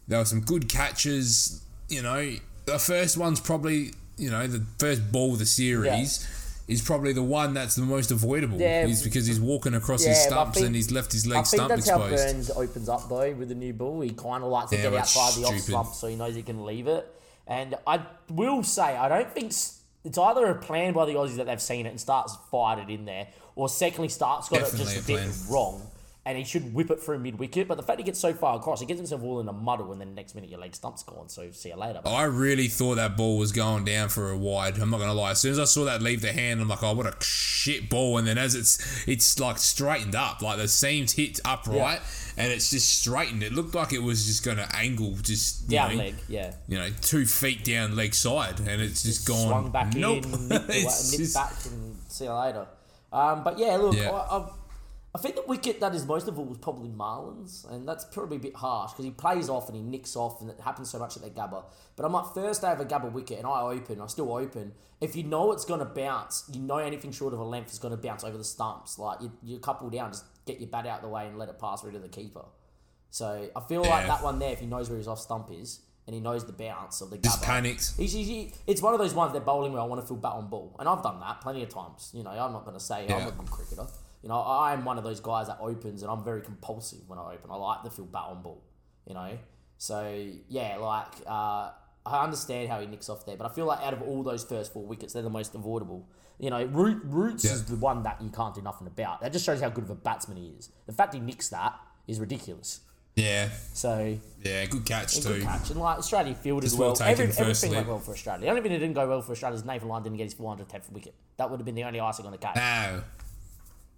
There were some good catches. You know, the first one's probably you know the first ball of the series. Is probably the one that's the most avoidable. Yeah. Is because he's walking across his Yeah, I stumps think- and he's left his leg I leg think stump that's how. Burns opens up though with the new ball. He kind of likes to Yeah, get outside the off stump so he knows he can leave it. And I will say I don't think it's either a plan by the Aussies that they've seen it and starts fired it in there, or secondly Starc's got Definitely it just a a bit plan. wrong. And he should whip it through mid wicket, but the fact he gets so far across, he gets himself all in a muddle, and then next minute your leg stump's gone. So see you later. I really thought that ball was going down for a wide. I'm not gonna lie. As soon as I saw that leave the hand, I'm like, oh, what a shit ball. And then as it's it's like straightened up, like the seams hit upright, and it's just straightened. It looked like it was just gonna angle, just Down know, leg, yeah. you know, two feet down leg side, and it's just gone. swung back nope. in, nipped, nipped just- back, and see you later. Um, but yeah, look, Yeah. I, I, I think the wicket that is most of all was probably Malan's, and that's probably a bit harsh because he plays off and he nicks off, and it happens so much at their Gabba. But I'm like, first day of a Gabba wicket, and I open, I still open. If you know it's going to bounce, you know anything short of a length is going to bounce over the stumps. Like you, you're couple down, just get your bat out of the way and let it pass through to the keeper. So I feel like that one there, if he knows where his off stump is and he knows the bounce of the Just Gabba, panicked. He's, he- it's one of those ones they're bowling where I want to feel bat on ball, and I've done that plenty of times. You know, I'm not going to say I'm Yeah. a good cricketer. You know, I am one of those guys that opens, and I'm very compulsive when I open. I like to feel bat on ball. You know, so yeah, like uh, I understand how he nicks off there, but I feel like out of all those first four wickets, they're the most avoidable. You know, Root, Roots Yeah. is the one that you can't do nothing about. That just shows how good of a batsman he is. The fact he nicks that is ridiculous. Yeah, So yeah, good catch too. good catch. And like Australia fielded Just well. well taken Every, everything went well for Australia. The only thing that didn't go well for Australia is Nathan Lyon didn't get his 410th wicket. That would have been the only icing on the cake. No,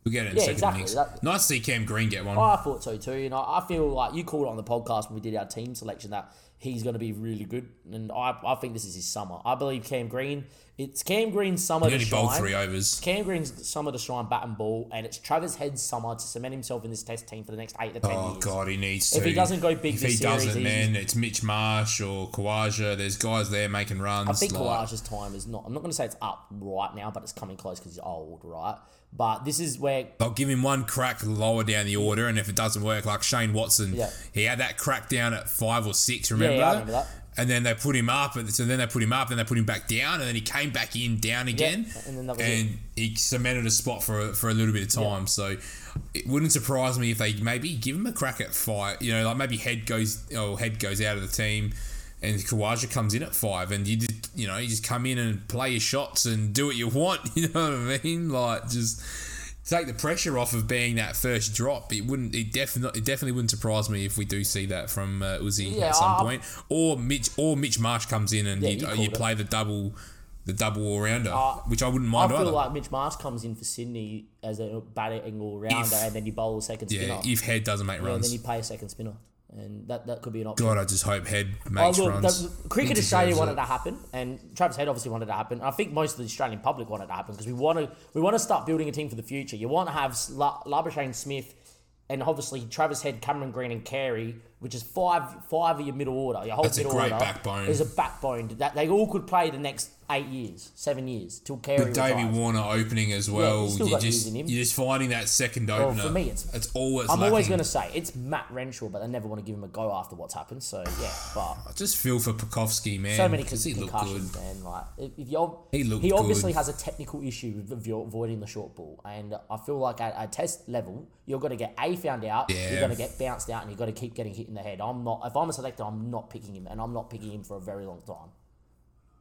we'll get it in Yeah, second. exactly. Next. That- nice to see Cam Green get one. Oh, I thought so too. You know, I feel like you called it on the podcast when we did our team selection that he's going to be really good, and I, I think this is his summer. I believe Cam Green. It's Cam Green's summer he to shine. bowled three overs. Cam Green's summer to shine bat and ball, and it's Travis Head's summer to cement himself in this Test team for the next eight to ten Oh years. Oh God, he needs to. If he doesn't go big if this he series, doesn't, man, it's Mitch Marsh or Khawaja. There's guys there making runs. I think like, Khawaja's time is not. I'm not going to say it's up right now, but it's coming close because he's old, right? But this is where They'll give him one crack lower down the order, and if it doesn't work, like Shane Watson, Yeah. he had that crack down at five or six. Remember? yeah, I remember that. And then they put him up, and so then they put him up, and they put him back down, and then he came back in down again, and then that was and he cemented a spot for for a little bit of time. So it wouldn't surprise me if they maybe give him a crack at five. You know, like maybe head goes or head goes out of the team, and Khawaja comes in at five, and you just you know you just come in and play your shots and do what you want. You know what I mean? Like just take the pressure off of being that first drop. It wouldn't. It definitely. It definitely wouldn't surprise me if we do see that from uh, Uzi Yeah, at some point, or Mitch or Mitch Marsh comes in and Yeah, you, you you, play the double, the double all rounder, Uh, which I wouldn't mind. I feel either. like Mitch Marsh comes in for Sydney as a batting all rounder, If- and then you bowl a second spinner. yeah, if Head doesn't make runs, then you pay a second spinner, and that, that could be an option. God, I just hope Head Oh, makes look, runs. the, Cricket Australia wanted it. to happen, and Travis Head obviously wanted to happen. I think most of the Australian public wanted to happen because we want to we want to start building a team for the future. You want to have La- Labuschagne Smith, and obviously Travis Head, Cameron Green, and Carey, which is five five of your middle order. Your whole That's a middle great order backbone. is a backbone that they all could play the next eight years, seven years till Carey With Davey retires. Warner opening as well, you still you just using him. you're just finding that second Well, opener. for me, it's- it's I'm always going to say it's Matt Renshaw, but they never want to give him a go after what's happened. So yeah, but I just feel for Pucovski, man. so many because he looked good. concussions, man. Like if, if you're, He looked he obviously good. has a technical issue with avo- avoiding the short ball, and I feel like at a test level, you're going to get a found out, Yeah. you're going to get bounced out, and you've got to keep getting hit in the head. I'm not. If I'm a selector, I'm not picking him, and I'm not picking him for a very long time.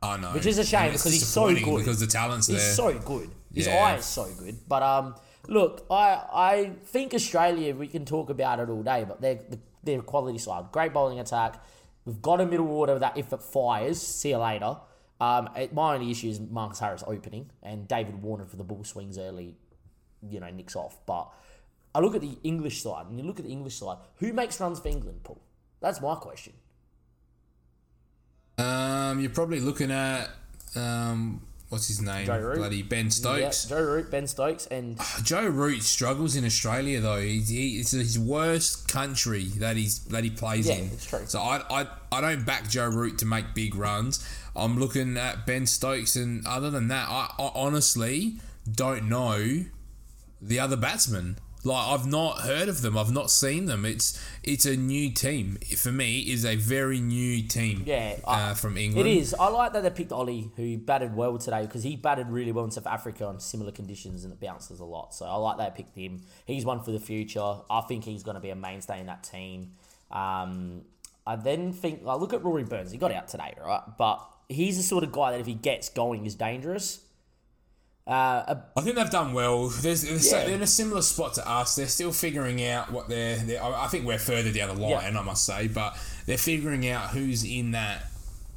I know, Which is a shame because he's so good. Because the talent's He's there. so good. His Yeah. eye is so good. But um, look, I I think Australia we can talk about it all day, but they're they're a quality side. Great bowling attack. We've got a middle order that if it fires, see you later. Um, it- my only issue is Marcus Harris opening and David Warner for the ball swings early, you know, nicks off. But I look at the English side, and you look at the English side. Who makes runs for England, Paul? That's my question. Um, you're probably looking at um, what's his name? Joe Root. Bloody Ben Stokes. Yeah, Joe Root, Ben Stokes, and Joe Root struggles in Australia though. He, he, it's his worst country that he's that he plays Yeah, in. it's true. So I, I I don't back Joe Root to make big runs. I'm looking at Ben Stokes, and other than that, I, I honestly don't know the other batsmen. Like I've not heard of them. I've not seen them. It's it's a new team for me. Is a very new team. Yeah, uh, I- from England. It is. I like that they picked Ollie, who batted well today, because he batted really well in South Africa on similar conditions and it bounces a lot. So I like that they picked him. He's one for the future. I think he's going to be a mainstay in that team. Um, I then think, I look at Rory Burns. He got out today, right? But he's the sort of guy that if he gets going is dangerous. Uh, a I think they've done well. There's, there's Yeah. they're in a similar spot to us. They're still figuring out what they're. they're I think we're further down the line, Yeah. I must say, but they're figuring out who's in that,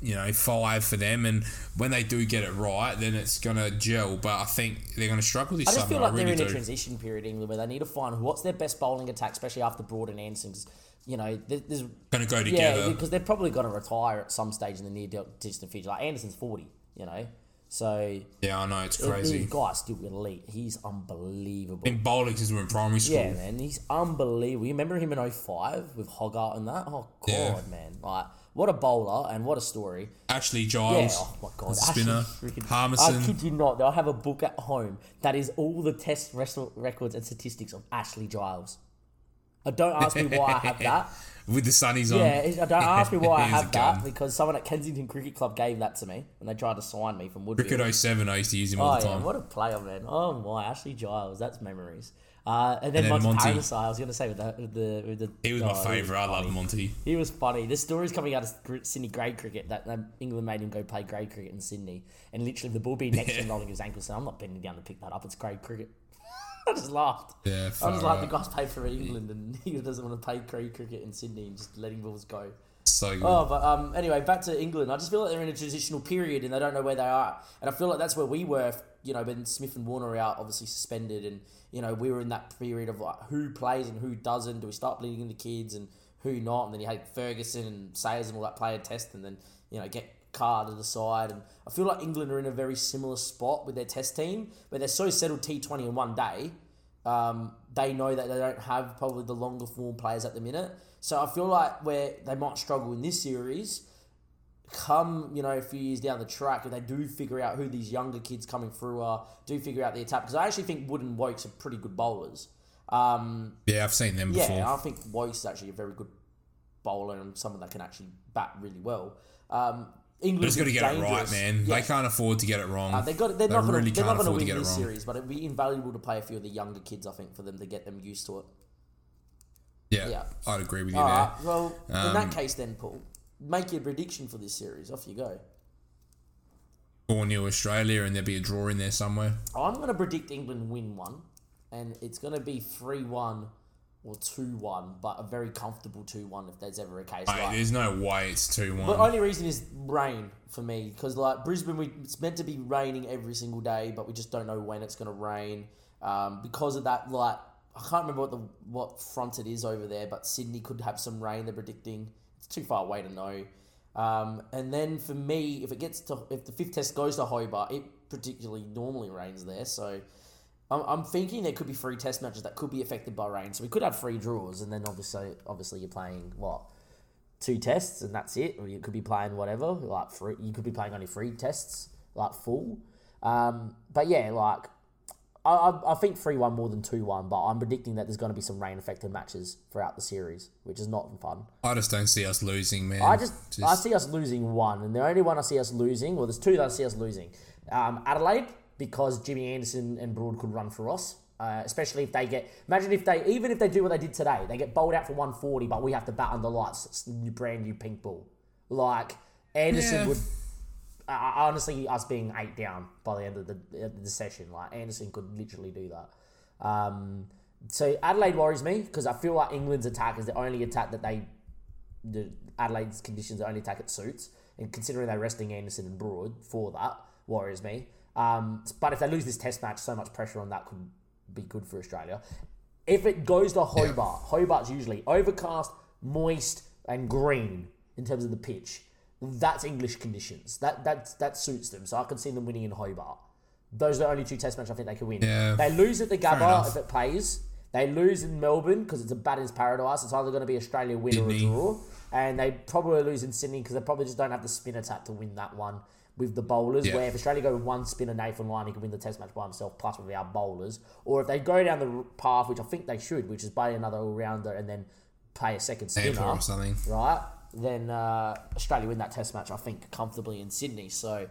you know, five for them. And when they do get it right, then it's gonna gel. But I think they're gonna struggle this I just summer. feel like really they're in do. a transition period, England, where they need to find what's their best bowling attack, especially after Broad and Anderson. 'cause, you know, there- there's Gonna go Yeah, together. because they're probably going to retire at some stage in the near distant future. Like Anderson's forty, you know, so Yeah, I know it's the crazy. guy's still elite. He's unbelievable. Been bowling since we were in primary school. Yeah, man, he's unbelievable. You remember him in 05 with Hoggard and that? Oh god, Yeah. man, like what a bowler and what a story. Ashley Giles. Yeah, oh my god, the spinner. Freaking- Harmison. I kid you not. I have a book at home that is all the test wrestle records and statistics of Ashley Giles. Uh, don't ask me why I have that. With the sunnies on. Yeah, don't ask me why I have that because someone at Kensington Cricket Club gave that to me when they tried to sign me from Woodfield. Cricket 07, I used to use him all Oh the yeah, time. what a player, man! Oh my, Ashley Giles, that's memories. Uh, and then, And then Monty, Monty. I was going to say with the, with the with the he was oh, my favourite. I love Monty. He was funny. The stories coming out of Sydney grade cricket that England made him go play grade cricket in Sydney, and literally the ball being next to him rolling his ankle. So I'm not bending down to pick that up. It's grade cricket. I just laughed. Yeah, I was like, the guy's paid for England, and he doesn't want to play cricket in Sydney and just letting balls go. So good. Oh, but um, anyway, back to England. I just feel like they're in a transitional period and they don't know where they are. And I feel like that's where we were, you know, when Smith and Warner are out, obviously suspended, and you know we were in that period of like who plays and who doesn't. Do we start bleeding in the kids and who not? And then you had Ferguson and Sayers and all that play a test, and then you know get Carr to the side. And I feel like England are in a very similar spot with their test team, but they're so settled T Twenty in one day. Um, they know that they don't have probably the longer form players at the minute. So I feel like where they might struggle in this series, come you know a few years down the track, if they do figure out who these younger kids coming through are, do figure out the attack because I actually think Wood and Woakes are pretty good bowlers. Um, yeah, I've seen them before. yeah, I think Woakes is actually a very good bowler and someone that can actually bat really well. Um, England But it's got to get it right, man. Yeah. They can't afford to get it wrong. Uh, they got. They're They not going really to. They're can't not going to win this wrong. series, but it'd be invaluable to play a few of the younger kids. I think for them to get them used to it. yeah, yeah. I'd agree with you All there. right. Well, in Um, that case, then Paul, make your prediction for this series. Off you go. 4 0 Australia, and there'd be a draw in there somewhere. I'm going to predict England win one, and it's going to be 3 1 or 2 1, but a very comfortable 2 1 if there's ever a case. Mate, like, there's no way it's 2 1. the only reason is rain for me because like Brisbane, we, it's meant to be raining every single day, but we just don't know when it's going to rain. Um, because of that, like I can't remember what the what front it is over there, but Sydney could have some rain. They're predicting. It's too far away to know. Um, and then for me, if it gets to if the fifth test goes to Hobart, it particularly normally rains there, so. I'm, I'm thinking there could be three test matches that could be affected by rain, so we could have three draws, and then obviously, obviously you're playing what two tests and that's it. Or you could be playing whatever, like free. You could be playing only three tests, like full. Um, but yeah, like I, I, I think three one more than two one. But I'm predicting that there's going to be some rain affected matches throughout the series, which is not fun. I just don't see us losing, man. I just, I see us losing one, and the only one I see us losing, well, there's two that I see us losing. Um, Adelaide because Jimmy Anderson and Broad could run for us. Uh, especially if they get, imagine if they, even if they do what they did today, they get bowled out for 140, but we have to bat under the lights, it's new, brand new pink ball. Like, Anderson Yeah. would, uh, honestly, us being eight down by the end of the, the session, like, Anderson could literally do that. Um, so Adelaide worries me because I feel like England's attack is the only attack that they the Adelaide's conditions the only attack it suits, and considering they're resting Anderson and Broad for that worries me. Um, but if they lose this Test match, so much pressure on that could be good for Australia. If it goes to Hobart, Hobart's usually overcast, moist, and green in terms of the pitch. That's English conditions. That that that suits them. So I can see them winning in Hobart. Those are the only two Test matches I think they can win. Yeah. They lose at the Gabba if it plays. They lose in Melbourne because it's a batter's paradise. It's either going to be Australia win or a draw. And they probably lose in Sydney because they probably just don't have the spin attack to win that one with the bowlers. Yeah. Where if Australia go with one spinner, Nathan Lyon, he can win the Test match by himself, plus with our bowlers. Or if they go down the path, which I think they should, which is play another all rounder and then play a second spinner, or something. right? Then uh, Australia win that Test match, I think, comfortably in Sydney. So,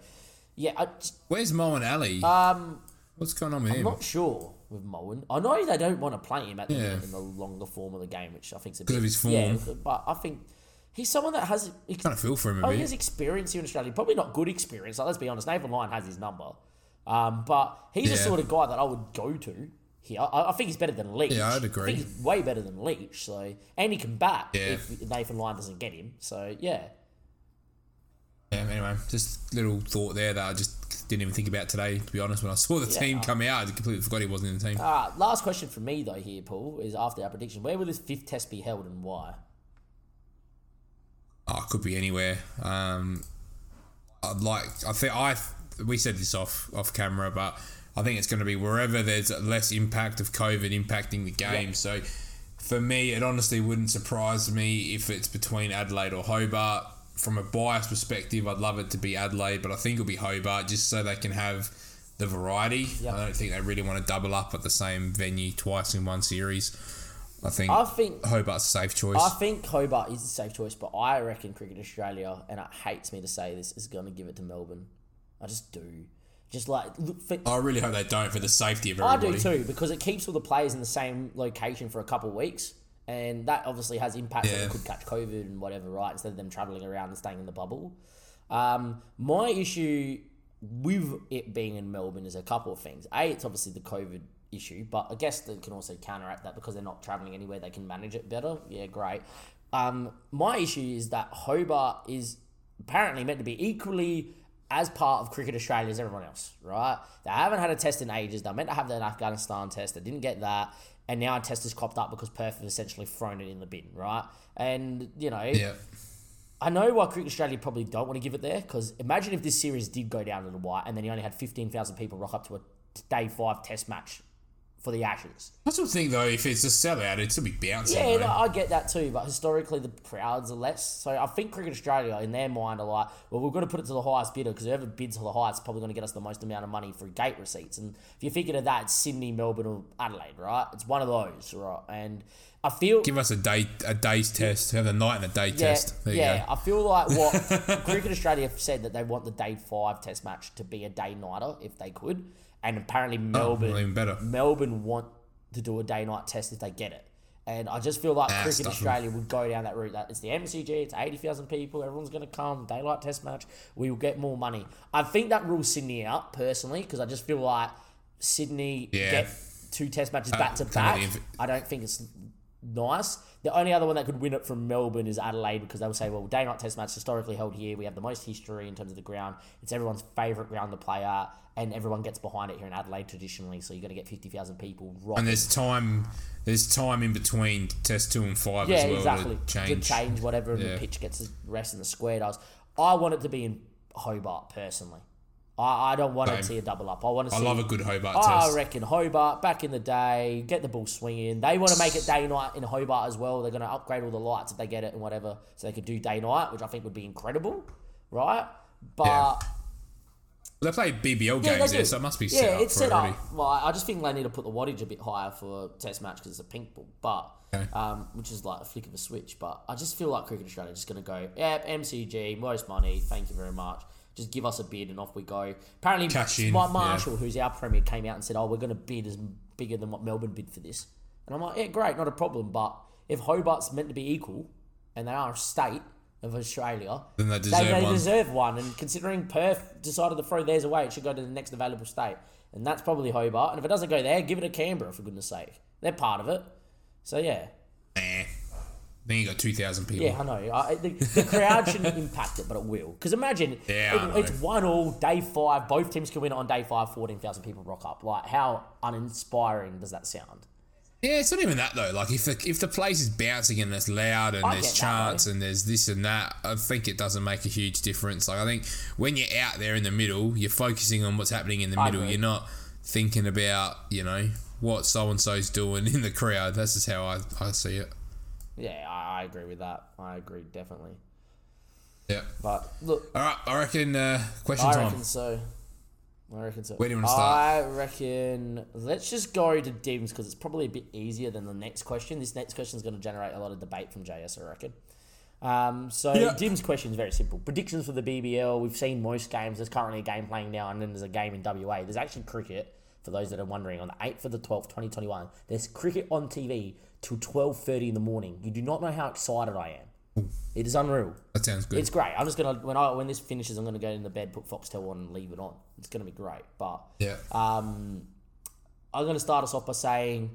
yeah, I Where's Moeen Ali? um, What's going on with I'm him? not sure with Moeen. I know they don't want to play him at the Yeah. in the longer form of the game, which I think is a bit. Because of his form. Yeah, but I think he's someone that has. Trying to feel for him Oh, he has experience here in Australia. Probably not good experience. Like, let's be honest, Nathan Lyon has his number. Um, but he's the sort of guy that I would go to here. I, I think he's better than Leach. Yeah, I'd I agree. think he's way better than Leach. So and he can bat Yeah. if Nathan Lyon doesn't get him. So yeah. Yeah, anyway, just little thought there that I just didn't even think about today, to be honest. When I saw the Yeah. team come out, I completely forgot he wasn't in the team. Uh, last question for me though here, Paul, is after our prediction, where will this fifth test be held and why? Oh, it could be anywhere. Um, I'd like. I think I. We said this off off camera, but I think it's going to be wherever there's less impact of COVID impacting the game. Yeah. So, for me, it honestly wouldn't surprise me if it's between Adelaide or Hobart. From a bias perspective, I'd love it to be Adelaide, but I think it'll be Hobart just so they can have the variety. I don't think they really want to double up at the same venue twice in one series. I think I think Hobart's a safe choice. I think Hobart is a safe choice, but I reckon Cricket Australia, and it hates me to say this, is going to give it to Melbourne. I just do. Just like look for, I really hope they don't for the safety of everybody. I do too because it keeps all the players in the same location for a couple of weeks, and that obviously has impact. that Yeah. they could catch COVID and whatever, right? Instead of them traveling around and staying in the bubble. Um, my issue with it being in Melbourne is a couple of things. A, it's obviously the COVID issue, but I guess they can also counteract that because they're not traveling anywhere. They can manage it better. Yeah, great. Um, my issue is that Hobart is apparently meant to be equally as part of Cricket Australia as everyone else, right? They haven't had a test in ages. They're meant to have that Afghanistan test. They didn't get that. And now a test has cropped up because Perth have essentially thrown it in the bin, right? And, you know, Yeah. I know why Cricket Australia probably don't want to give it there because imagine if this series did go down to the wire and then you only had 15,000 people rock up to a day five test match for the Ashes. I still think though, if it's a sellout, it'd still be bouncing. Yeah, no, I get that too, but historically the crowds are less. So I think Cricket Australia, in their mind, are like, well, we've got to put it to the highest bidder because whoever bids for the highest is probably going to get us the most amount of money for gate receipts. And if you're thinking of that, it's Sydney, Melbourne, or Adelaide, right? It's one of those, right? And I feel Give us a day, a day's test. Have a night and a day yeah, test. There yeah. you go. I feel like what Cricket Australia said that they want the day five test match to be a day nighter if they could, and apparently Melbourne, Oh, even better. Melbourne want to do a day night test if they get it. And I just feel like Ah, Cricket. Australia would go down that route. That it's the MCG, it's eighty thousand people, everyone's going to come, daylight test match. We will get more money. I think that rules Sydney out personally because I just feel like Sydney Yeah. get two test matches back to back. of the inv- I don't think it's nice. The only other one that could win it from Melbourne is Adelaide because they will say, well, day night test match historically held here. We have the most history in terms of the ground. It's everyone's favourite ground to play at, and everyone gets behind it here in Adelaide traditionally. So you're going to get 50,000 people right. And there's time. There's time in between test two and five Yeah, as well exactly. to change. To change whatever, Yeah. the pitch gets the rest and the square does. I want it to be in Hobart personally. I, I don't want to Same. see a double up. I want to I see. love a good Hobart I test. I reckon Hobart back in the day, get the ball swinging. They want to make it day night in Hobart as well. They're going to upgrade all the lights if they get it and whatever, so they could do day night, which I think would be incredible, right? But Yeah. They play BBL yeah, games there, so it must be yeah, set up it's set already. up. Well, I just think they need to put the wattage a bit higher for Test match because it's a pink ball, but Okay. um, which is like a flick of a switch. But I just feel like Cricket Australia is just going to go, yeah, MCG, most money, thank you very much. Just give us a bid and off we go. Apparently, Cash in, Mike yeah. Marshall, who's our premier, came out and said, "Oh, we're going to bid as bigger than what Melbourne bid for this." And I'm like, "Yeah, great, not a problem." But if Hobart's meant to be equal, and they are a state of Australia, Then they they, deserve they one. deserve one. And considering Perth decided to throw theirs away, it should go to the next available state. And that's probably Hobart. And if it doesn't go there, give it to Canberra, for goodness sake. They're part of it. So, yeah. Nah. Then you got two thousand people. Yeah, I know. I, the, the crowd shouldn't impact it, but it will. Because imagine Yeah, it- it's one all, day five. Both teams can win on day five, 14,000 people rock up. Like, how uninspiring does that sound? Yeah, it's not even that though. Like if the if the place is bouncing and it's loud and I there's chants and there's this and that, I think it doesn't make a huge difference. Like I think when you're out there in the middle, you're focusing on what's happening in the I middle. agree. You're not thinking about you know what so and so's doing in the crowd. That's just how I, I see it. Yeah, I, I agree with that. I agree, definitely. Yeah. But look, All right. I reckon uh, question I time. reckon so. I reckon so. Where do you wanna start? I reckon let's just go to Dims because it's probably a bit easier than the next question. This next question is going to generate a lot of debate from JS, I reckon. Um, so Yeah. Dim's question is very simple. Predictions for the BBL. We've seen most games. There's currently a game playing now, and then there's a game in WA. There's actually cricket for those that are wondering. On the eighth of the twelfth, twenty twenty one, there's cricket on TV till twelve thirty in the morning. You do not know how excited I am. It is unreal. That sounds good. It's great. I'm just gonna when I when this finishes, I'm gonna go in the bed, put Foxtel on, and leave it on. It's gonna be great. But yeah. um, I'm gonna start us off by saying,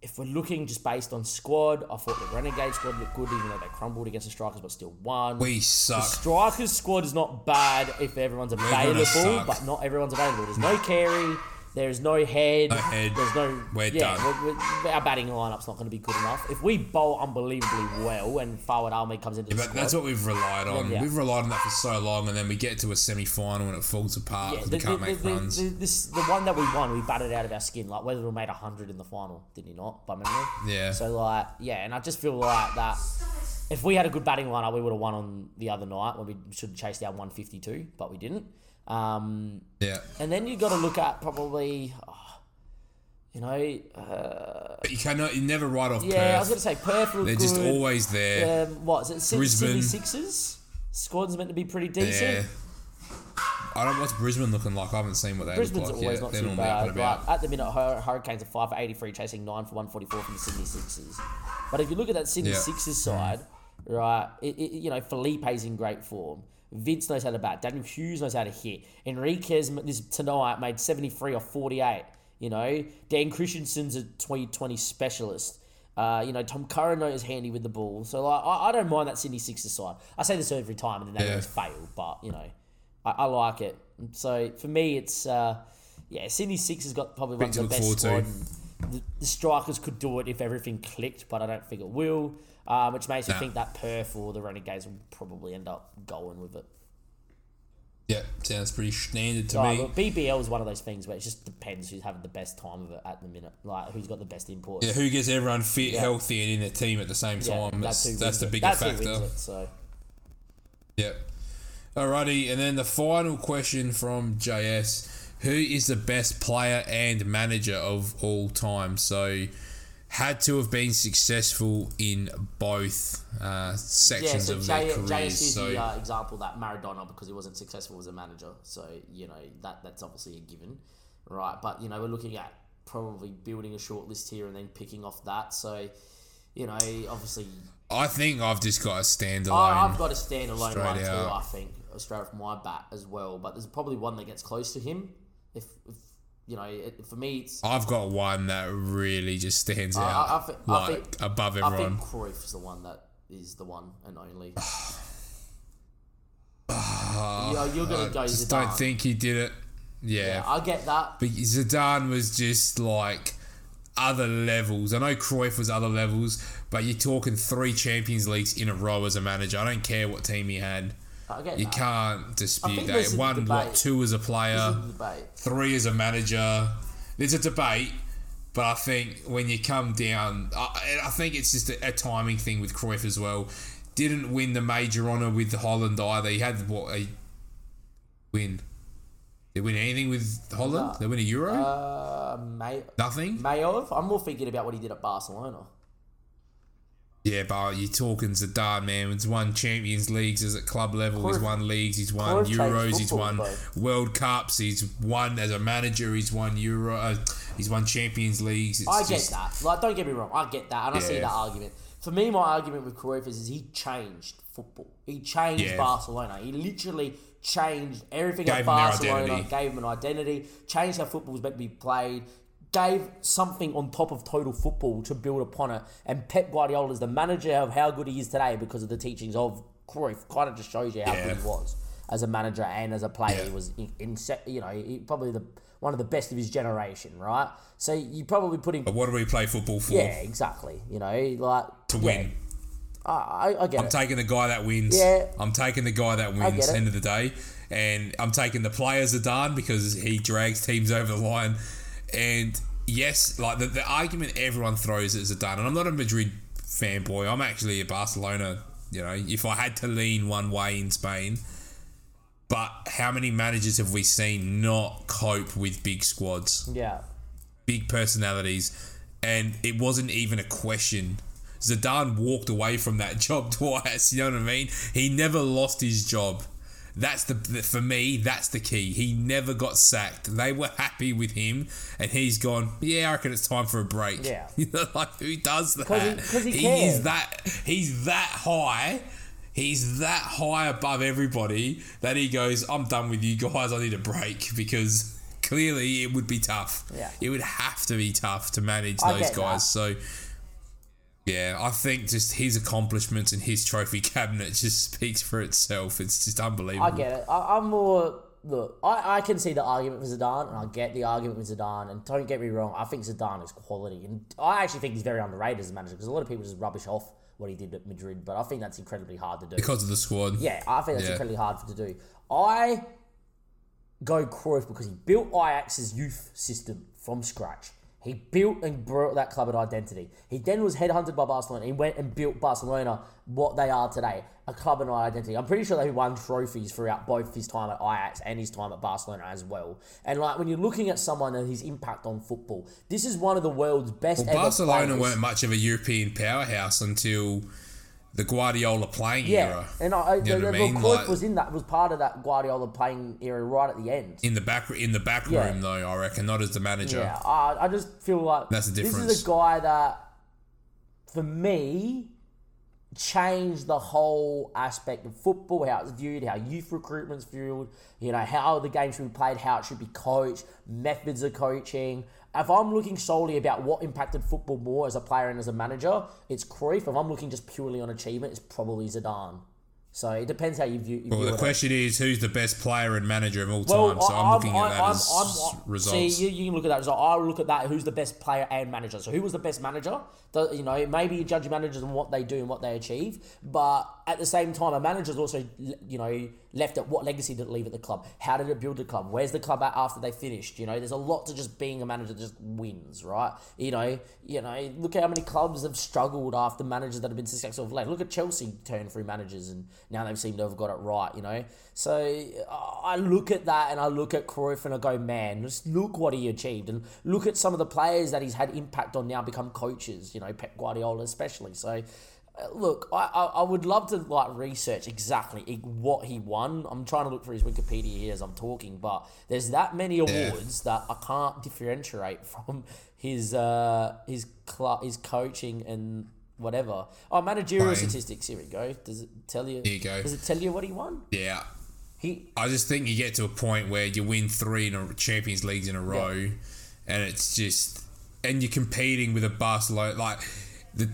if we're looking just based on squad, I thought the Renegade squad looked good, even though they crumbled against the Strikers, but still won. we suck. the. Strikers squad is not bad if everyone's available, but not everyone's available. There's no carry. There's no head. No head. There's no. We're yeah, done. We're, we're, our batting lineup's not going to be good enough. If we bowl unbelievably well and Fawad Ahmed comes into the But squad, that's what we've relied on. Yeah. We've relied on that for so long, and then we get to a semi final and it falls apart Yeah, the, we can't the, make the, runs. The, this, the one that we won, we batted out of our skin. Like Weatherald made hundred in the final, did he not? By memory. Yeah. So like, yeah, and I just feel like that. If we had a good batting lineup, we would have won on the other night when we should have chased fifty two, but we didn't. Um, yeah. and then you've got to look at probably, oh, you know, uh, But you cannot, you never write off yeah, I was going to say Perth They're good. just always there. Um, what is it? Sydney, Brisbane. Sydney Sixers. Squad's meant to be pretty decent. Yeah. I don't. What's Brisbane looking like? I haven't seen what they Brisbane's look like always yet. not They're too bad, but at the minute, Hur- Hurricanes are five for eighty-three, chasing nine for one forty-four from the Sydney Sixers. But if you look at that Sydney Yeah. Sixers side, right, it, it, you know Philippe's in great form. Vince knows how to bat. Daniel Hughes knows how to hit. Henriques this tonight made seventy-three or forty-eight. You know, Dan Christensen's a 2020 specialist. Uh, you know, Tom Curran knows handy with the ball. So like, I, I don't mind that Sydney Sixers side. I say this every time, and then they Yeah. always fail. But you know, I, I like it. So for me, it's uh, yeah, Sydney Six has got probably one of the best squad. The, the strikers could do it if everything clicked, but I don't think it will. Um, which makes me Nah. think that Perth or the Renegades will probably end up going with it. Yeah, sounds pretty standard to Oh, me. look, BBL is one of those things where it just depends who's having the best time of it at the minute, like who's got the best import. Yeah, who gets everyone fit, Yeah. healthy, and in their team at the same Yeah, time? That's that's the bigger That's factor. it, so Yep. Alrighty, and then the final question from JS: Who is the best player and manager of all time? So, had to have been successful in both uh, yeah. sections So of J- their careers. is So, the uh, example that Maradona because he wasn't successful as a manager. So you know that that's obviously a given, right? But you know we're looking at probably building a short list here and then picking off that. So you know obviously I think I've just got a standalone. I, I've got a standalone one too. I think straight off my bat as well. But there's probably one that gets close to him. If, if you know, it, for me, it's. I've got one that really just stands I- out, I I like think- above I everyone. think Cruyff is the one that is the one and only. Know, you're gonna I go just Zidane. don't think he did it. Yeah, Yeah, I get that. but Zidane was just like other levels. I know Cruyff was other levels, but you're talking three Champions Leagues in a row as a manager. I don't care what team he had. I get You that. can't dispute that. this is the One, what, two as a player, three as a manager. There's a debate, but I think when you come down, I, I think it's just a, a timing thing with Cruyff as well. Didn't win the major honour with Holland either. He had what a win. Did win anything with Holland? No. They win a Euro? Uh, may Nothing. may have. I'm more thinking about what he did at Barcelona. Yeah, but you're talking Zidane, man. He's won Champions Leagues as at club level. he's won leagues. He's won Euros. He's won. World Cups. He's won as a manager. He's won Euro. Uh, he's won Champions Leagues. It's I get just, that. Like, don't get me wrong. I get that, and I see that argument. For me, my argument with Cruyff is, is he changed football. He changed Yeah. Barcelona. He literally changed everything Gave at Barcelona. Gave him an identity. Changed how football was meant to be played. Gave something on top of total football to build upon it. And Pep Guardiola is the manager of how good he is today because of the teachings of Cruyff. Kind of just shows you how Yeah. good he was as a manager and as a player. Yeah. He was in, in you know he, probably the one of the best of his generation, right? So you probably put him But what do we play football for? yeah, exactly. You know, like To yeah. win. I, I, get I'm it. taking the guy that wins. Yeah. I'm taking the guy that wins. End of the day, and I'm taking the players player Zidane because he drags teams over the line. And yes, like the, the argument everyone throws at Zidane, and I'm not a Madrid fanboy. I'm actually a Barcelona. You know, if I had to lean one way in Spain, but how many managers have we seen not cope with big squads? yeah, big personalities, and it wasn't even a question. Zidane walked away from that job twice. You know what I mean? He never lost his job. That's the for me. That's the key. He never got sacked. They were happy with him, and he's gone. Yeah, I reckon it's time for a break. Yeah. you know, like who does that? 'Cause he- he he's cares. that. He's that high. He's that high above everybody that he goes. I'm done with you guys. I need a break because clearly it would be tough. Yeah. It would have to be tough to manage I those guys. that. So, yeah, I think just his accomplishments and his trophy cabinet just speaks for itself. It's just unbelievable. I get it. I, I'm more look. I, I can see the argument for Zidane, and I get the argument with Zidane. And don't get me wrong, I think Zidane is quality, and I actually think he's very underrated as a manager because a lot of people just rubbish off what he did at Madrid. But I think that's incredibly hard to do. because of the squad. Yeah, I think that's Yeah. incredibly hard to do. I go Cruyff because he built Ajax's youth system from scratch. He built and brought that club an identity. He then was headhunted by Barcelona. He went and built Barcelona what they are today, a club and an identity. I'm pretty sure they won trophies throughout both his time at Ajax and his time at Barcelona as well. And like when you're looking at someone and his impact on football, this is one of the world's best Well, Barcelona players. weren't much of a European powerhouse until the Guardiola playing Yeah, era. and I, You know the, what I mean? Like- was in that was part of that Guardiola playing era right at the end. In the back, in the back Yeah. room though, I reckon, not as the manager. Yeah, I, I just feel like That's the difference. This is a guy that, for me, changed the whole aspect of football, how it's viewed, how youth recruitment's viewed, you know, how the game should be played, how it should be coached, methods of coaching. If I'm looking solely about what impacted football more as a player and as a manager, it's Cruyff. If I'm looking just purely on achievement, it's probably Zidane. So it depends how you view, you Well, view the it. question is, who's the best player and manager of all Well, time? So I'm, looking at that as I'm- results. See, you, you can look at that. So I look at that. Who's the best player and manager? So who was the best manager? The, you know, maybe you judge managers on what they do and what they achieve, but at the same time, a manager's also, you know, left at what legacy did it leave at the club? How did it build the club? Where's the club at after they finished? You know, there's a lot to just being a manager that just wins, right? You know, you know, look at how many clubs have struggled after managers that have been successful of late. Look at Chelsea turn through managers and now they've seemed to have got it right, you know. So I look at that and I look at Cruyff and I go, man, just look what he achieved and look at some of the players that he's had impact on now become coaches, you know, Pep Guardiola especially. So look, I, I, I would love to like research exactly what he won. I'm trying to look for his Wikipedia here as I'm talking, but there's that many awards that I can't differentiate from his uh, his cl- his coaching and whatever. Oh, managerial Playing. statistics. Here we go. Does it tell you? Here you go. Does it tell you what he won? yeah, He I just think you get to a point where you win three in a Champions Leagues in a row, and it's just and you're competing with a Barcelona like the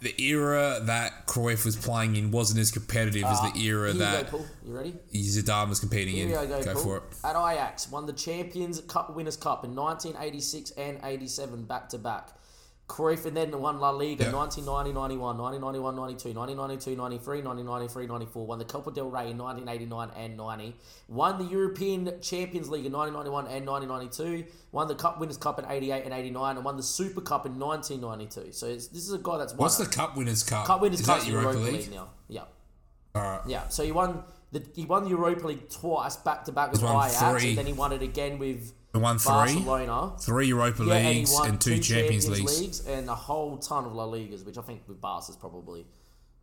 the era that Cruyff was playing in wasn't as competitive as the era Uh, here that you go. You ready? Zidane was competing Here in. go, Go Paul. for it. At Ajax, won the Champions Cup Winners' Cup in 1986 and 87 back to back. Cruyff and then won La Liga Yeah. 1990 91, 1991 92, 1992 93, 1993 94. Won the Copa del Rey in 1989 and 90. Won the European Champions League in 1991 and 1992. Won the Cup Winners' Cup in 88 and 89. And won the Super Cup in 1992. So it's, this is a guy that's won What's the Cup Winners' Cup? Cup Winners' Is Cup that in Europa League? now. Yeah. All right. Yeah, so he won the he won the Europa League twice back to back with Ajax, and then he won it again with He won three, Barcelona. three Europa Yeah, Leagues won and two, Champions, Leagues. Leagues and a whole ton of La Ligas, which I think with Barca's probably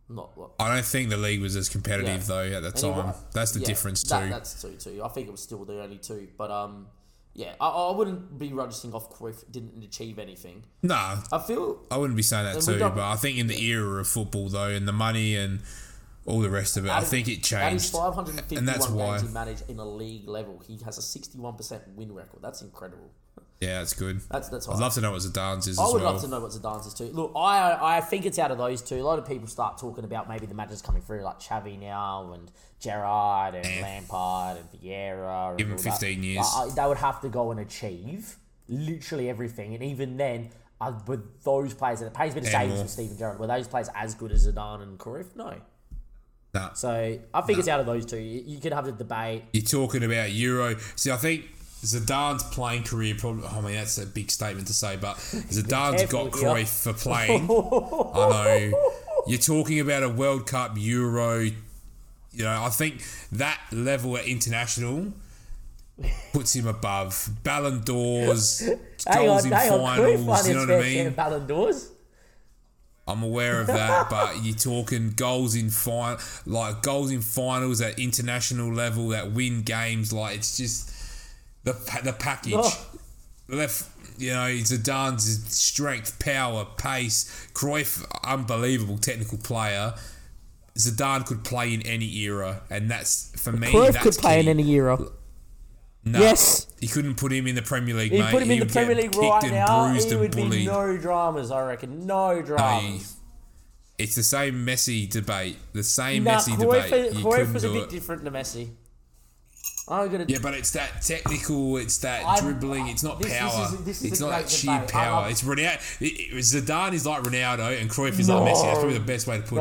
not. What, I don't think the league was as competitive Yeah. though at the time. won- That's the yeah, difference that- too. That's two two. I think it was still the only two, but um, yeah, I, I wouldn't be registering off Cruyff didn't achieve anything. Nah, I feel I wouldn't be saying that too, but I think in the era of football though, and the money and all the rest of it, I think it Out of his changed. 551 and that's why. games he managed in a league level, he has a 61% win record. That's incredible. Yeah, that's good. That's that's. I'd love to know what Zidane's is I would well. love to know what Zidane's is too. Look, I I think it's out of those two. A lot of people start talking about maybe the matches coming through, like Xavi now and Gerrard and Eh. Lampard and Vieira. And Give him all that. 15 years. I- they would have to go and achieve literally everything, and even then, uh, with those players, and it pays me to say this with Steven Gerrard, were those players as good as Zidane and Cruyff? No. Nah. So I think it's out of those two. You, you could have the debate. You're talking about Euro. See, I think Zidane's playing career probably. I mean, that's a big statement to say, but Zidane's got. Cruyff for playing. I know. You're talking about a World Cup, Euro. You know, I think that level at international puts him above Ballon d'Ors, goals on, in hang on. Finals. You know what I mean? Ballon d'Ors. I'm aware of that, but you're talking goals in fin like goals in finals at international level that win games. Like it's just the the package. Oh. Left, you know, Zidane's strength, power, pace. Cruyff, unbelievable technical player. Zidane could play in any era, and that's for me. Cruyff that's could play in any era. No, Yes. he couldn't put him in the Premier League, you mate. put him in the Premier League right and now, and would be no dramas, I reckon. No dramas. It's the same Messi debate. The same Nah, Messi Cruyff, debate. You Cruyff was a bit it. different to Messi. I'm gonna. Yeah, but it's that technical, it's that I'm- dribbling, it's not this- this power. is- this is it's not that sheer debate. I power. It's Ronaldo. It, it, Zidane is like Ronaldo and Cruyff is like Messi. That's probably the best way to put it.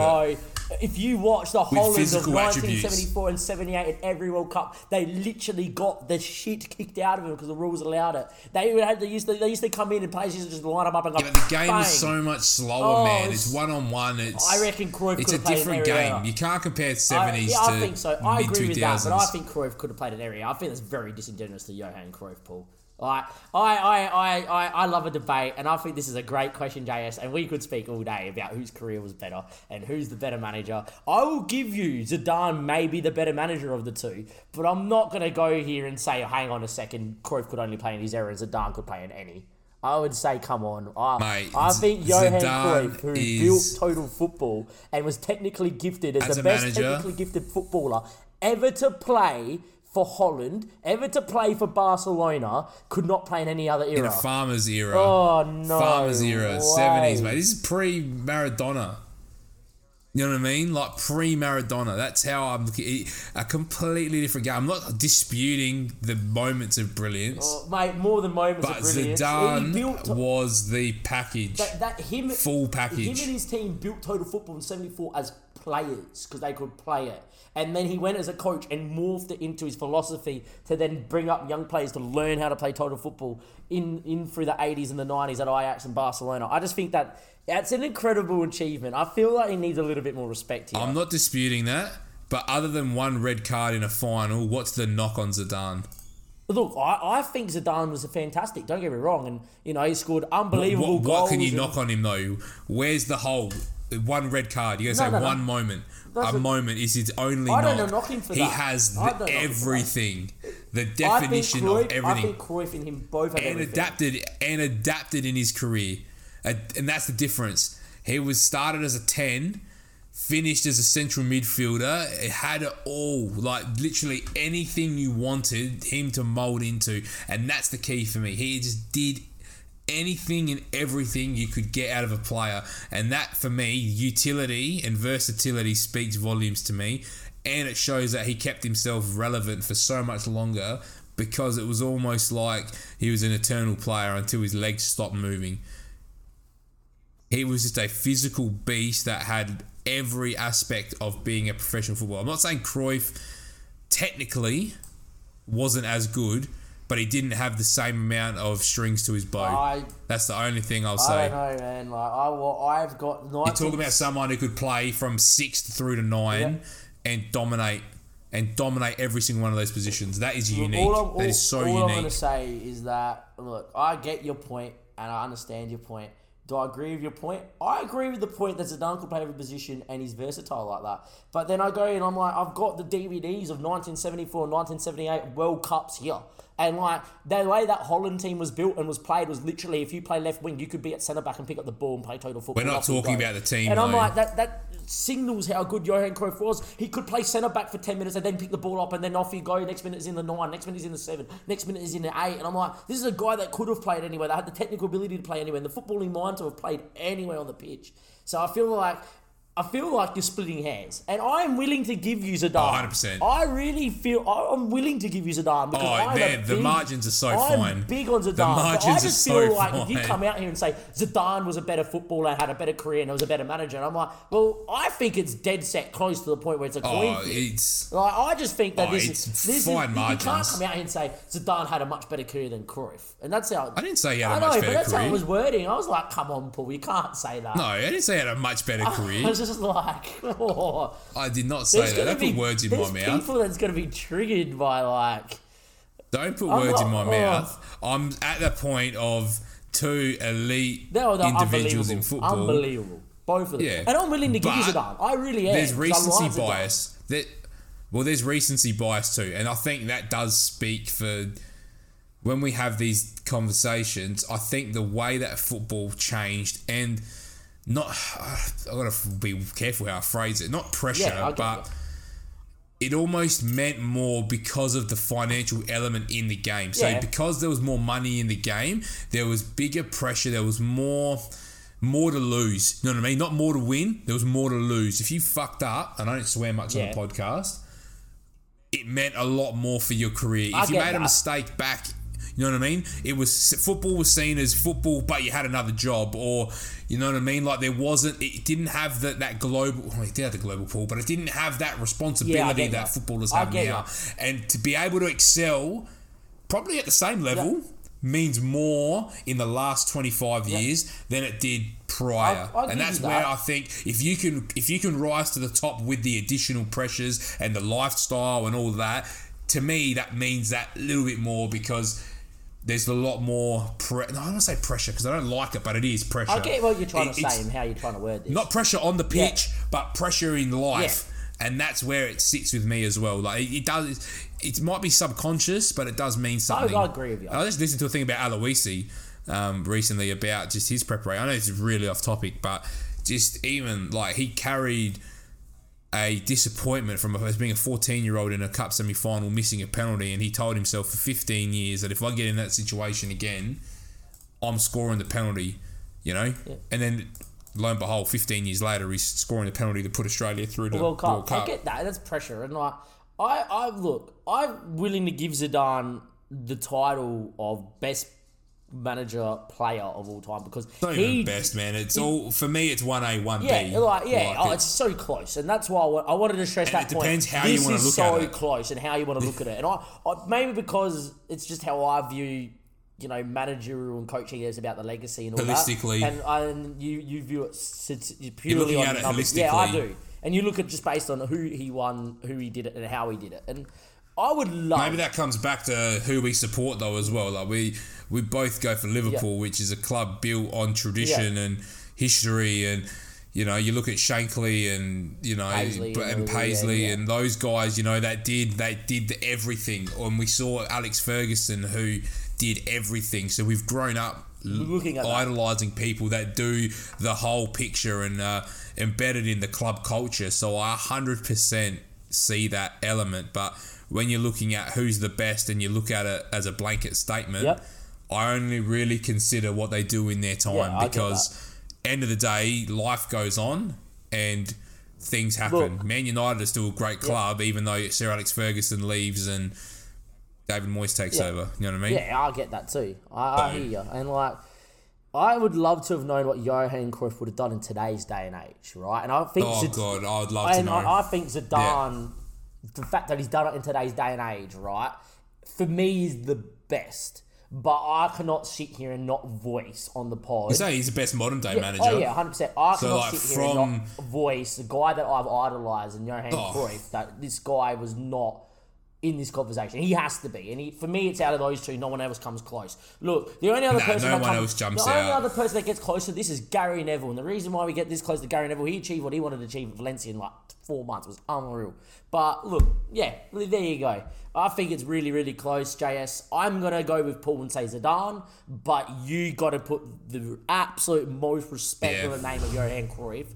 If you watch the Holland of physical 1974 and 78 in every World Cup, they literally got the shit kicked out of them because the rules allowed it. They would have, they used to they used to come in and players used to just line them up and go. Yeah, but the game bang. is so much slower, Oh, man. it's- one on one. It's I reckon Cruyff It's a could've it's a different game. area. You can't compare I, seventies yeah, to I think so. I agree with that, but I think Cruyff could have played an area. I think that's very disingenuous to Johan Cruyff, Paul. Like, I, I, I, I, I love a debate, and I think this is a great question, JS, and we could speak all day about whose career was better and who's the better manager. I will give you Zidane may be the better manager of the two, but I'm not going to go here and say, hang on a second, Cruyff could only play in his era and Zidane could play in any. I would say, come on. I, Mate, I think Johan Cruyff, who built total football and was technically gifted as, As the best manager- technically gifted footballer ever to play for Holland, ever to play for Barcelona, could not play in any other era. in a farmer's era. Oh, no Farmer's era, seventies, mate. This is pre Maradona. You know what I mean? Like pre Maradona. That's how I'm looking. A completely different game. I'm not disputing the moments of brilliance, Oh, mate, more than moments but of brilliance. Zidane built was the package. that, that him Full package. Him and his team built total football in '74 as players because they could play it, and then he went as a coach and morphed it into his philosophy to then bring up young players to learn how to play total football in in through the '80s and the '90s at Ajax and Barcelona. I just think that that's an incredible achievement. I feel like he needs a little bit more respect here. I'm not disputing that. But other than one red card in a final, what's the knock on Zidane? Look, I, I think Zidane was a fantastic. Don't get me wrong, and you know he scored unbelievable What, goals. what can you knock on him though? Where's the hole? One red card. You gotta No, say no, no. one moment. A moment is his only I don't knock. knock him for he that. has I the, don't knock him for that. everything. The I definition Cruyff, of I everything. think Cruyff and him both have and everything. adapted and adapted in his career. And that's the difference. He was started as a 10, finished as a central midfielder. It had it all, like literally anything you wanted him to mold into, and that's the key for me. He just did anything and everything you could get out of a player, and that for me, utility and versatility speaks volumes to me, and it shows that he kept himself relevant for so much longer because it was almost like he was an eternal player until his legs stopped moving. He was just a physical beast that had every aspect of being a professional footballer. I'm not saying Cruyff technically wasn't as good, but he didn't have the same amount of strings to his bow. I- That's the only thing I'll I say. don't know, man. Like I, well, I've got. You're talking about someone who could play from sixth through to nine and dominate and dominate every single one of those positions. That is unique. All, all, that is so unique. all I'm going to say is that look, I get your point and I understand your point. Do I agree with your point? I agree with the point that Zidane could play every position and he's versatile like that. But then I go and I'm like, I've got the DVDs of 1974 and 1978 World Cups here. And like the way that Holland team was built and was played was literally if you play left wing, you could be at centre back and pick up the ball and play total football. We're not talking about the team, And I'm like, that that signals how good Johan Cruyff was. He could play centre back for ten minutes and then pick the ball up and then off you go. Next minute is in the nine. Next minute is in the seven. Next minute is in the eight. And I'm like, this is a guy that could have played anywhere. That had the technical ability to play anywhere, and the footballing mind to have played anywhere on the pitch. So I feel like. I feel like you're splitting hairs, and I am willing to give you Zidane. 100%. I really feel I- I'm willing to give you Zidane because Oh, I'm man, a the big, margins are so I'm fine. big on Zidane. The but I just are feel so like if you come out here and say Zidane was a better footballer, had a better career, and was a better manager, and I'm like, well, I think it's dead set close to the point where it's a oh, coin Oh, flip. it's Like I just think that Oh, this it's is this fine is, You can't margins. come out here and say Zidane had a much better career than Cruyff, and that's how I didn't say he had a I much know, better but that's how career. it was wording. I was like, come on, Paul, you can't say that. no. I didn't say he had a much better I career. Just like, oh, I did not say that. Don't be put words in my mouth. people that's gonna be triggered by like. Don't put I'm words in my oh. mouth. I'm at the point of two elite They're, they're individuals unbelievable. in football. Unbelievable. Both of them. Yeah. And I'm willing to give you Zidane. I really am. There's recency like bias. That well, there's recency bias too, and I think that does speak for when we have these conversations. I think the way that football changed and not I gotta be careful how I phrase it. Not pressure, Yeah, but it almost meant more because of the financial element in the game. So Yeah. because there was more money in the game, there was bigger pressure. There was more more to lose. You know what I mean? Not more to win. There was more to lose. If you fucked up, and I don't swear much Yeah. on the podcast, it meant a lot more for your career. I if you made a mistake back, you know what I mean? It was football was seen as football, but you had another job, or you know what I mean? Like there wasn't, it didn't have that that global. Well, it did have the global pool, but it didn't have that responsibility get that that. footballers have now. And to be able to excel, probably at the same level. Means more in the last 25 years than it did prior. I'll- I'll and that's you where. I think if you can if you can rise to the top with the additional pressures and the lifestyle and all that, to me that means that little bit more because there's a lot more. Pre- no, I don't want to say pressure because I don't like it, but it is pressure. I get what you're trying It- to say and how you're trying to word this. Not pressure on the Yeah. pitch, but pressure in life. And that's where it sits with me as well. Like it, it does, it might be subconscious, but it does mean something. I agree with you. I just listened to a thing about Aloisi um, recently about just his preparation. I know it's really off topic, but just even like he carried a disappointment from as being a 14 year old in a cup semi final, missing a penalty, and he told himself for 15 years that if I get in that situation again, I'm scoring the penalty, you know? And then lo and behold, 15 years later, he's scoring the penalty to put Australia through the World Cup. World Cup. I get that. That's pressure. And like, I, I look, I'm willing to give Zidane the title of best manager player of all time because Not he best, man. It's all for me. It's one A, one Yeah, B. like yeah, oh, it- it's so close, and that's why I, I wanted to stress that it point. depends how this you wanna is look so at it. So close, and how you want to look at it, and I, I maybe because it's just how I view, you know, managerial and coaching is about the legacy and all Holistically. that. And, and you you view it purely on it numbers. Yeah, I do. And you look at just based on who he won, who he did it, and how he did it. And I would love. Maybe that comes back to who we support though as well. Like we we both go for Liverpool, which is a club built on tradition Yeah. and history and you know, you look at Shankly and you know Paisley and, and Paisley yeah, yeah. and those guys, you know, that did they did the everything. And we saw Alex Ferguson who did everything. So we've grown up Looking at that. idolizing people that do the whole picture and uh, embedded in the club culture. So I 100% see that element. But when you're looking at who's the best and you look at it as a blanket statement, Yep. I only really consider what they do in their time Yeah, because end of the day, life goes on and things happen. Look- Man United is still a great club, even though Sir Alex Ferguson leaves and David Moyes takes Yeah. over. You know what I mean? Yeah, I get that too. I, I hear you. And like, I would love to have known what Johan Cruyff would have done in today's day and age, right? And I think Oh Zid- god, I would love to know. I, I think Zidane, the fact that he's done it in today's day and age, right, for me is the best. But I cannot sit here and not voice on the pod. you say he's the best modern day manager. Oh yeah, hundred percent. I So, cannot like, sit here and from- not voice the guy that I've idolised and Johan Oh. Cruyff. That this guy was not in this conversation. He has to be, and he, for me, it's out of those two. No one else comes close. Look, the only other Nah, person no that one comes, else jumps the only other person that gets close to this is Gary Neville, and the reason why we get this close to Gary Neville, he achieved what he wanted to achieve at Valencia in like four months. It was unreal. But look, yeah, there you go. I think it's really, really close, JS. I'm gonna go with Paul and say Zidane, but you got to put the absolute most respect Yeah. on the name of Johan Cruyff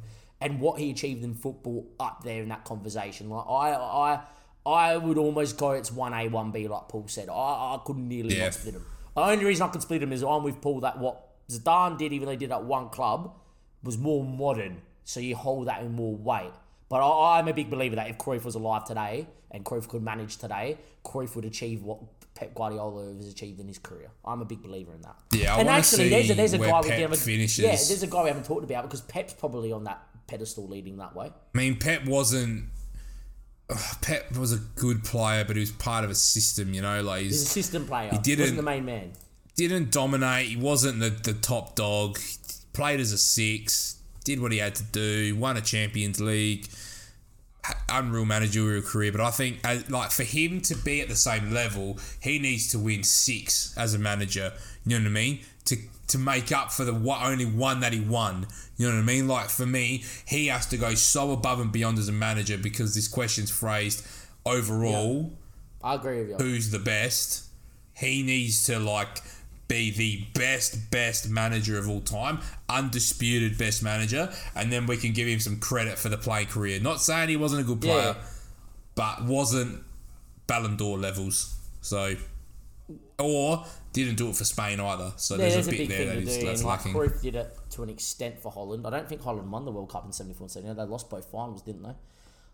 and what he achieved in football up there in that conversation. Like I, I, I would almost go it's one A, one B, like Paul said. I, I couldn't nearly Yeah. not split them. The only reason I could split them is I'm with Paul that what Zidane did, even though he did at one club, was more modern. So you hold that in more weight. But I, I'm a big believer that if Cruyff was alive today and Cruyff could manage today, Cruyff would achieve what Pep Guardiola has achieved in his career. I'm a big believer in that. Yeah, I and actually, there's a, there's a guy we Pep haven't finishes. Yeah, there's a guy we haven't talked about because Pep's probably on that pedestal leading that way. I mean, Pep wasn't. Pep was a good player, but he was part of a system. You know, like He's a he's, system player. He didn't- wasn't the main man. didn't dominate. He wasn't the, the top dog. He played as a six. Did what he had to do. Won a Champions League. Unreal managerial career, but I think as, like for him to be at the same level, he needs to win six as a manager. You know what I mean? To to make up for the what only one that he won. You know what I mean? Like for me, he has to go so above and beyond as a manager because this question's phrased overall I agree with you. who's the best. He needs to like be the best, best manager of all time, undisputed best manager, and then we can give him some credit for the playing career. Not saying he wasn't a good player, Yeah. but wasn't Ballon d'Or levels. So, or didn't do it for Spain either. So Yeah, there's, there's a bit big there thing to do, that's lacking. Cruyff did it to an extent for Holland. I don't think Holland won the World Cup in 74 and 79. They lost both finals, didn't they?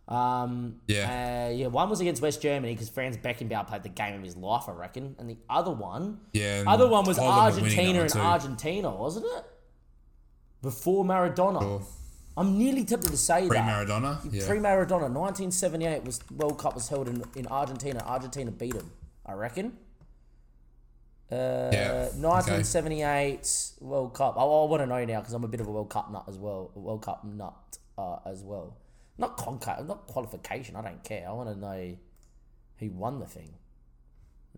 Um, Yeah. uh, yeah. One was against West Germany because Franz Beckenbauer played the game of his life, I reckon, and the other one, Yeah, other one was Holland were winning that Argentina and. Argentina, wasn't it? Before Maradona. Sure. I'm nearly tempted to say that. Pre-Maradona? yeah. Pre Maradona, 1978 was World Cup was held in, in Argentina. Argentina beat them, I reckon. Uh, Yeah, 1978 World Cup. I, I want to know now because I'm a bit of a World Cup nut as well. World Cup nut uh, as well. Not conca- not qualification. I don't care. I want to know who won the thing.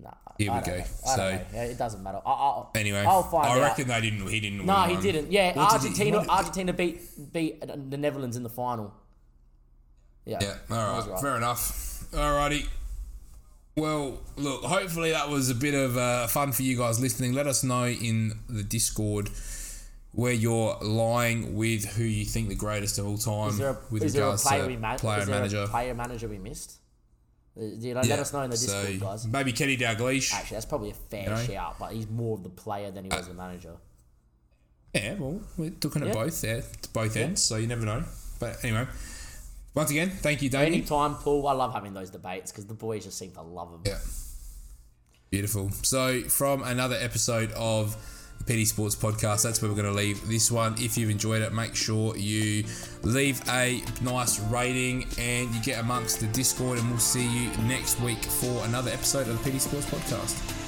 Nah, Here we go. So-. Yeah, it doesn't matter. I, I'll, Anyway, I'll find I out. reckon they didn't. He didn't. No, he one. didn't. Yeah, What did he- Argentina. Argentina beat beat the Netherlands in the final. Yeah. Yeah, all was right, fair enough. Alrighty. Well, look, hopefully that was a bit of uh, fun for you guys listening. Let us know in the Discord where you're lying with who you think the greatest of all time Is there a, with is there a player to we ma- player is there manager. A player manager we missed. Uh, You know, Yeah, let us know in the Discord, so guys. Maybe Kenny Dalglish. Actually, that's probably a fair know? shout, but he's more of the player than he was the manager. Yeah, well, we're looking at Yeah. both there, to both ends, so you never know. But anyway, once again, thank you, Damien. Anytime, Paul. I love having those debates because the boys just seem to love them. Yeah. Beautiful. So, from another episode of Petty Sports Podcast, that's where we're going to leave this one. If you've enjoyed it, make sure you leave a nice rating and you get amongst the Discord, and we'll see you next week for another episode of the Petty Sports Podcast.